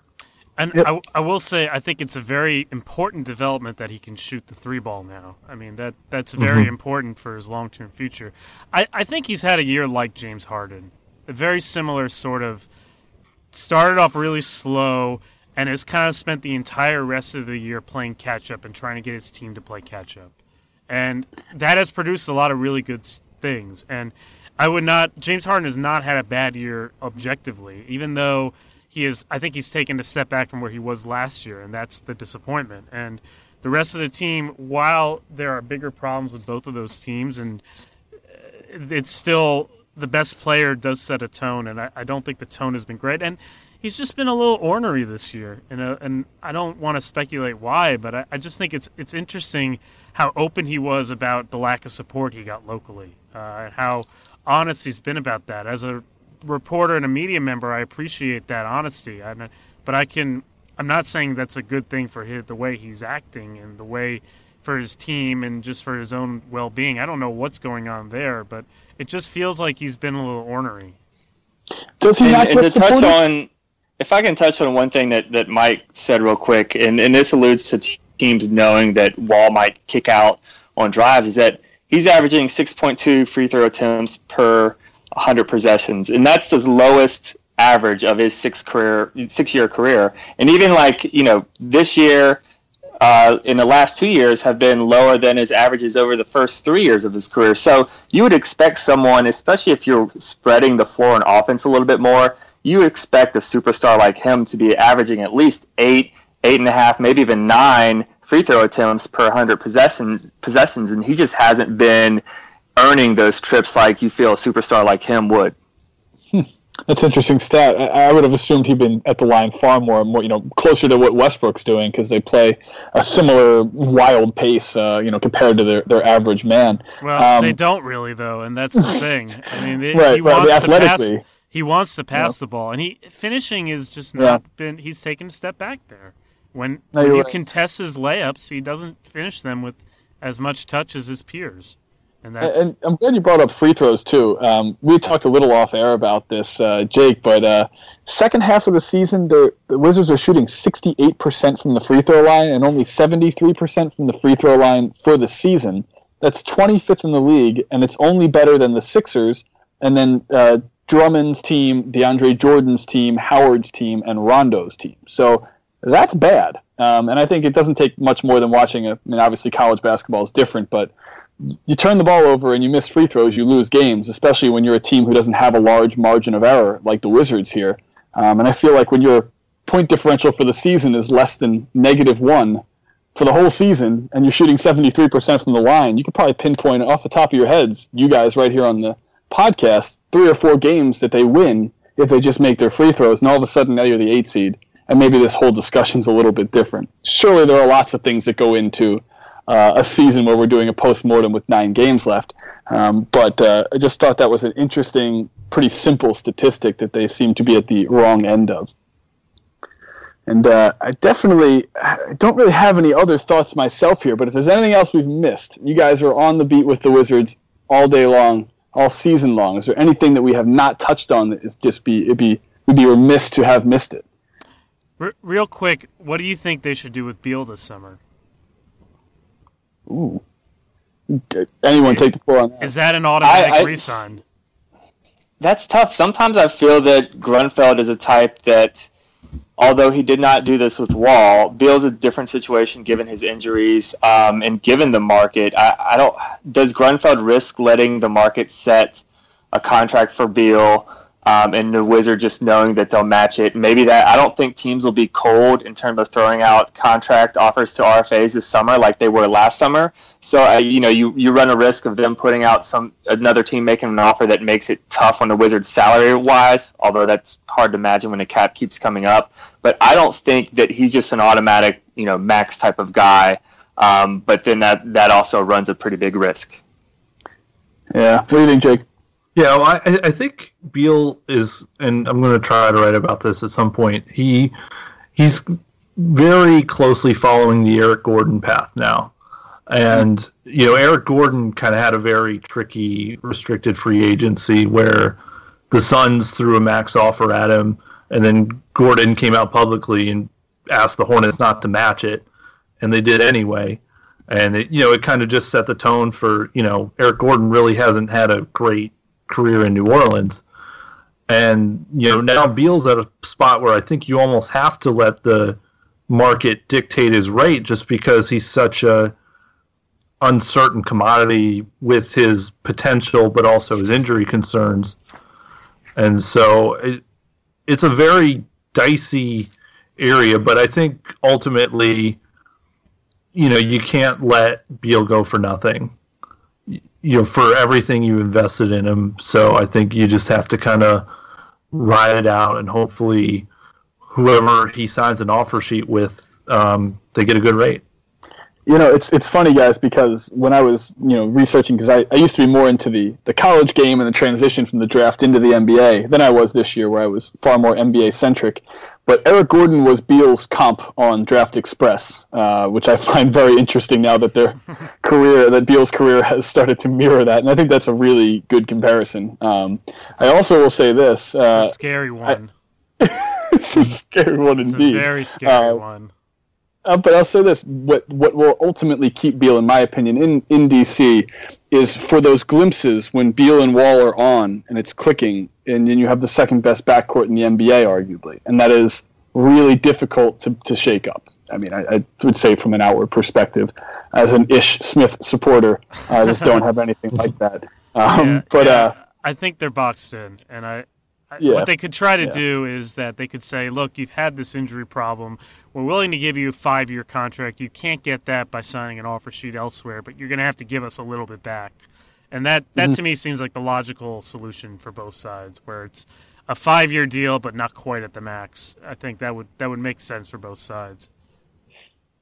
And yep. I, I will say, I think it's a very important development that he can shoot the three ball now. I mean, that that's very mm-hmm. important for his long term future. I, I think he's had a year like James Harden, a very similar sort of started off really slow and has kind of spent the entire rest of the year playing catch up and trying to get his team to play catch up. And that has produced a lot of really good things. And I would not, James Harden has not had a bad year objectively, even though he is, I think he's taken a step back from where he was last year, and that's the disappointment. And the rest of the team, while there are bigger problems with both of those teams, and uh, it's still the best player does set a tone, and I, I don't think the tone has been great. And he's just been a little ornery this year, and uh, and I don't want to speculate why, but I, I just think it's it's interesting how open he was about the lack of support he got locally, uh, and how honest he's been about that. As a reporter and a media member, I appreciate that honesty. I, but I can, I'm not saying that's a good thing for his, the way he's acting and the way for his team and just for his own well-being. I don't know what's going on there, but it just feels like he's been a little ornery. Does he and, not and get to touch on, if I can touch on one thing that, that Mike said real quick, and, and this alludes to teams knowing that Wall might kick out on drives, is that he's averaging 6.2 free throw attempts per 100 possessions, and that's the lowest average of his six career six year career. And even like you know this year, uh, in the last two years, have been lower than his averages over the first three years of his career. So you would expect someone, especially if you're spreading the floor and offense a little bit more, you expect a superstar like him to be averaging at least eight, eight and a half, maybe even nine free throw attempts per 100 possessions, possessions, and he just hasn't been earning those trips like you feel a superstar like him would. That's interesting stat. I, I would have assumed he'd been at the line far more, more you know, closer to what Westbrook's doing because they play a similar wild pace, uh, you know, compared to their, their average man. Well, Um, they don't really though, and that's the thing. I mean, they, Right, he right, wants to pass. He wants to pass Yeah. the ball, and he finishing is just Yeah. not been. He's taken a step back there. When, No, when you right. contest his layups, he doesn't finish them with as much touch as his peers, and that's And I'm glad you brought up free throws too. Um, we talked a little off air about this, uh, Jake, but uh, second half of the season, the, the Wizards are shooting 68% from the free throw line and only 73% from the free throw line for the season. That's 25th in the league, and it's only better than the Sixers, and then uh, Drummond's team, DeAndre Jordan's team, Howard's team, and Rondo's team. So that's bad. Um, and I think it doesn't take much more than watching a. I mean, obviously, college basketball is different, but you turn the ball over and you miss free throws, you lose games, especially when you're a team who doesn't have a large margin of error like the Wizards here. Um, and I feel like when your point differential for the season is less than negative one for the whole season and you're shooting 73% from the line, you could probably pinpoint off the top of your heads, you guys right here on the podcast, three or four games that they win if they just make their free throws. And all of a sudden now you're the eight seed. And maybe this whole discussion's a little bit different. Surely there are lots of things that go into uh, a season where we're doing a post mortem with nine games left. Um, but uh, I just thought that was an interesting, pretty simple statistic that they seem to be at the wrong end of. And uh, I definitely I don't really have any other thoughts myself here. But if there's anything else we've missed, you guys are on the beat with the Wizards all day long, all season long. Is there anything that we have not touched on that is just be it'd be we'd be remiss to have missed it? Re- real quick. What do you think they should do with Beal this summer? Ooh. Anyone take the floor on that? Is that an automatic I- I- resign? That's tough. Sometimes I feel that Grunfeld is a type that, although he did not do this with Wall, Beal's a different situation given his injuries um, and given the market. I, I don't. Does Grunfeld risk letting the market set a contract for Beal? Um, and the Wizard just knowing that they'll match it. Maybe that I don't think teams will be cold in terms of throwing out contract offers to RFAs this summer like they were last summer. So uh, you know you, you run a risk of them putting out some another team making an offer that makes it tough on the Wizards salary wise. Although that's hard to imagine when the cap keeps coming up. But I don't think that he's just an automatic you know max type of guy. Um, but then that that also runs a pretty big risk. Yeah. What do you think, Jake? Yeah, well, I, I think Beal is, and I'm going to try to write about this at some point. He he's very closely following the Eric Gordon path now, and you know Eric Gordon kind of had a very tricky restricted free agency where the Suns threw a max offer at him, and then Gordon came out publicly and asked the Hornets not to match it, and they did anyway. And it, you know, it kind of just set the tone for you know Eric Gordon really hasn't had a great career in New Orleans. And, you know, now Beal's at a spot where I think you almost have to let the market dictate his rate just because he's such a uncertain commodity with his potential but also his injury concerns. And so it, it's a very dicey area, but I think ultimately, you know, you can't let Beal go for nothing you know for everything you invested in him. So I think you just have to kind of ride it out and hopefully whoever he signs an offer sheet with, um, they get a good rate. You know, it's it's funny, guys, because when I was you know researching, because I, I used to be more into the the college game and the transition from the draft into the NBA than I was this year, where I was far more NBA centric. But Eric Gordon was Beal's comp on Draft Express, uh, which I find very interesting now that their career, that Beal's career has started to mirror that, and I think that's a really good comparison. Um, I also will say this: uh, It's a scary one. it's a scary one it's indeed. a very scary Uh, one. Uh, but I'll say this: what what will ultimately keep Beal, in my opinion, in in DC, is for those glimpses when Beal and Wall are on and it's clicking, and then you have the second best backcourt in the NBA, arguably, and that is really difficult to, to shake up. I mean, I, I would say from an outward perspective, as an Ish Smith supporter, I just don't have anything like that. Um, Yeah, but yeah, uh, I think they're boxed in, and I, I Yeah. what they could try to do is that they could say, "Look, you've had this injury problem. We're willing to give you a five-year contract. You can't get that by signing an offer sheet elsewhere, but you're going to have to give us a little bit back." And that that Mm-hmm. to me seems like the logical solution for both sides, where it's a five-year deal, but not quite at the max. I think that would that would make sense for both sides.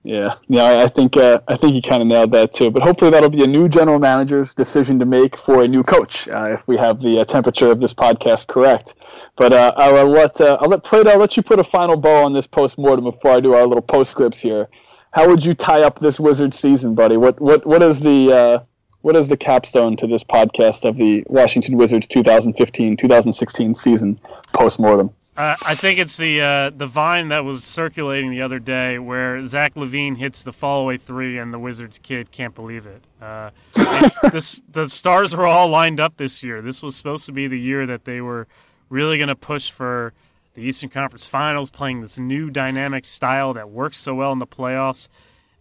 Yeah, yeah, I- I think uh, I think you kind of nailed that too. But hopefully that'll be a new general manager's decision to make for a new coach uh, if we have the uh, temperature of this podcast correct. But uh, I'll let uh, I'll let Prada, I'll let you put a final bow on this post mortem before I do our little postscripts here. How would you tie up this Wizard season, buddy? What what what is the uh, what is the capstone to this podcast of the Washington Wizards 2015-2016 season post mortem? Uh, I think it's the uh, the vine that was circulating the other day where Zach LaVine hits the fallaway three and the Wizards kid can't believe it. Uh, this, the stars were all lined up this year. This was supposed to be the year that they were really going to push for the Eastern Conference Finals, playing this new dynamic style that works so well in the playoffs,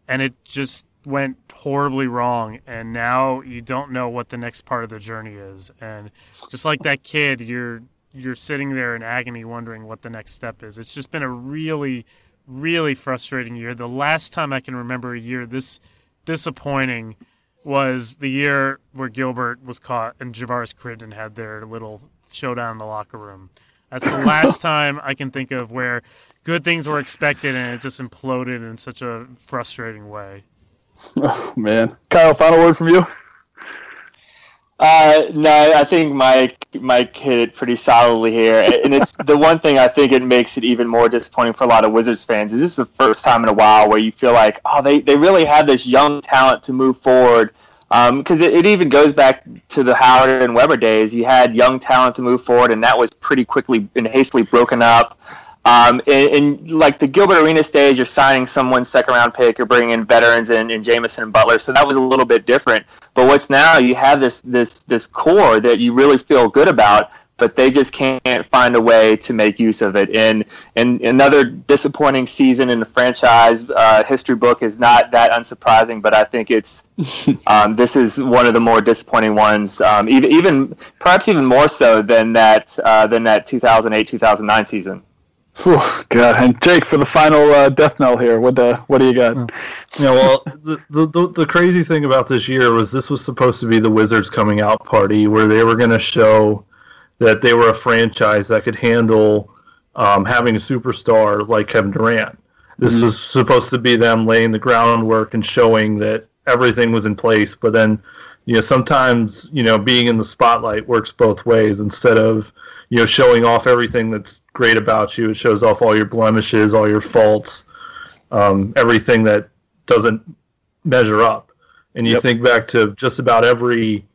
and it just went horribly wrong. And now you don't know what the next part of the journey is. And just like that kid, you're you're sitting there in agony wondering what the next step is. It's just been a really, really frustrating year. The last time I can remember a year this disappointing was the year where Gilbert was caught and Javaris Crittenton had their little showdown in the locker room. That's the last time I can think of where good things were expected and it just imploded in such a frustrating way. Oh man, Kyle, final word from you. Uh, no, I think Mike Mike hit it pretty solidly here, and it's the one thing I think it makes it even more disappointing for a lot of Wizards fans is this is the first time in a while where you feel like oh they, they really have this young talent to move forward because it, it even goes back to the Howard and Webber days. You had young talent to move forward, and that was pretty quickly and hastily broken up. Um, and, and like the Gilbert Arena stage, you're signing someone's second round pick, you're bringing in veterans and, and Jamison and Butler, so that was a little bit different. But what's now you have this this this core that you really feel good about, but they just can't find a way to make use of it. And and another disappointing season in the franchise uh, history book is not that unsurprising, but I think it's um, this is one of the more disappointing ones, um, even even perhaps even more so than that uh, than that 2008 2009 season. Whew, God, and Jake for the final uh, death knell here. What uh, what do you got? Yeah, well, the, the the the crazy thing about this year was this was supposed to be the Wizards coming out party where they were going to show that they were a franchise that could handle um, having a superstar like Kevin Durant. This was supposed to be them laying the groundwork and showing that everything was in place. But then, you know, sometimes you know being in the spotlight works both ways. Instead of you know showing off everything that's great about you, it shows off all your blemishes, all your faults, um, everything that doesn't measure up. And you Yep. think back to just about every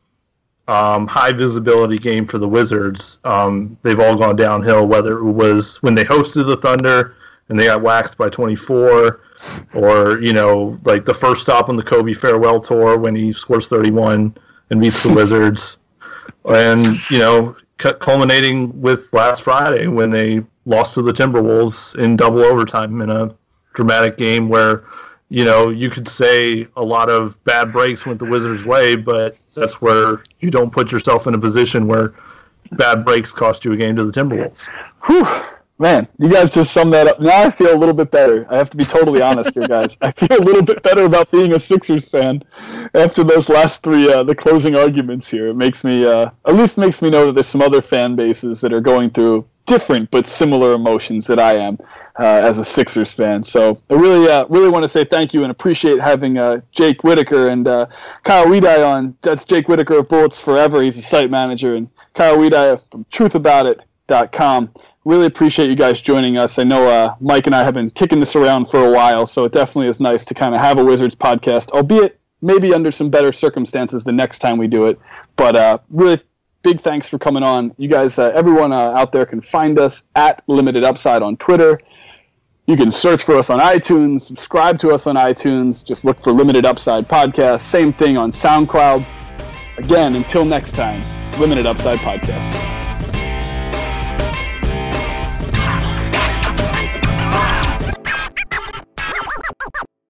um, high visibility game for the Wizards, um, they've all gone downhill. Whether it was when they hosted the Thunder and they got waxed by 24, or you know, like the first stop on the Kobe farewell tour when he scores 31 and beats the Wizards, and you know, culminating with last Friday when they lost to the Timberwolves in double overtime in a dramatic game where you know, you could say a lot of bad breaks went the Wizards' way, but that's where you don't put yourself in a position where bad breaks cost you a game to the Timberwolves. Whew, man, you guys just summed that up. Now I feel a little bit better. I have to be totally honest here, guys. I feel a little bit better about being a Sixers fan after those last three, uh, the closing arguments here. It makes me, uh, at least makes me know that there's some other fan bases that are going through different but similar emotions that I am uh, as a Sixers fan. So I really, uh, really want to say thank you and appreciate having uh, Jake Whitaker and uh, Kyle Weidie on. That's Jake Whitaker of Bullets Forever. He's a site manager, and Kyle Weidie from TruthAboutIt.com. Really appreciate you guys joining us. I know uh, Mike and I have been kicking this around for a while, so it definitely is nice to kind of have a Wizards podcast, albeit maybe under some better circumstances the next time we do it. But uh, really big thanks for coming on. You guys, uh, everyone uh, out there can find us at Limited Upside on Twitter. You can search for us on iTunes, subscribe to us on iTunes. Just look for Limited Upside Podcast. Same thing on SoundCloud. Again, until next time, Limited Upside Podcast.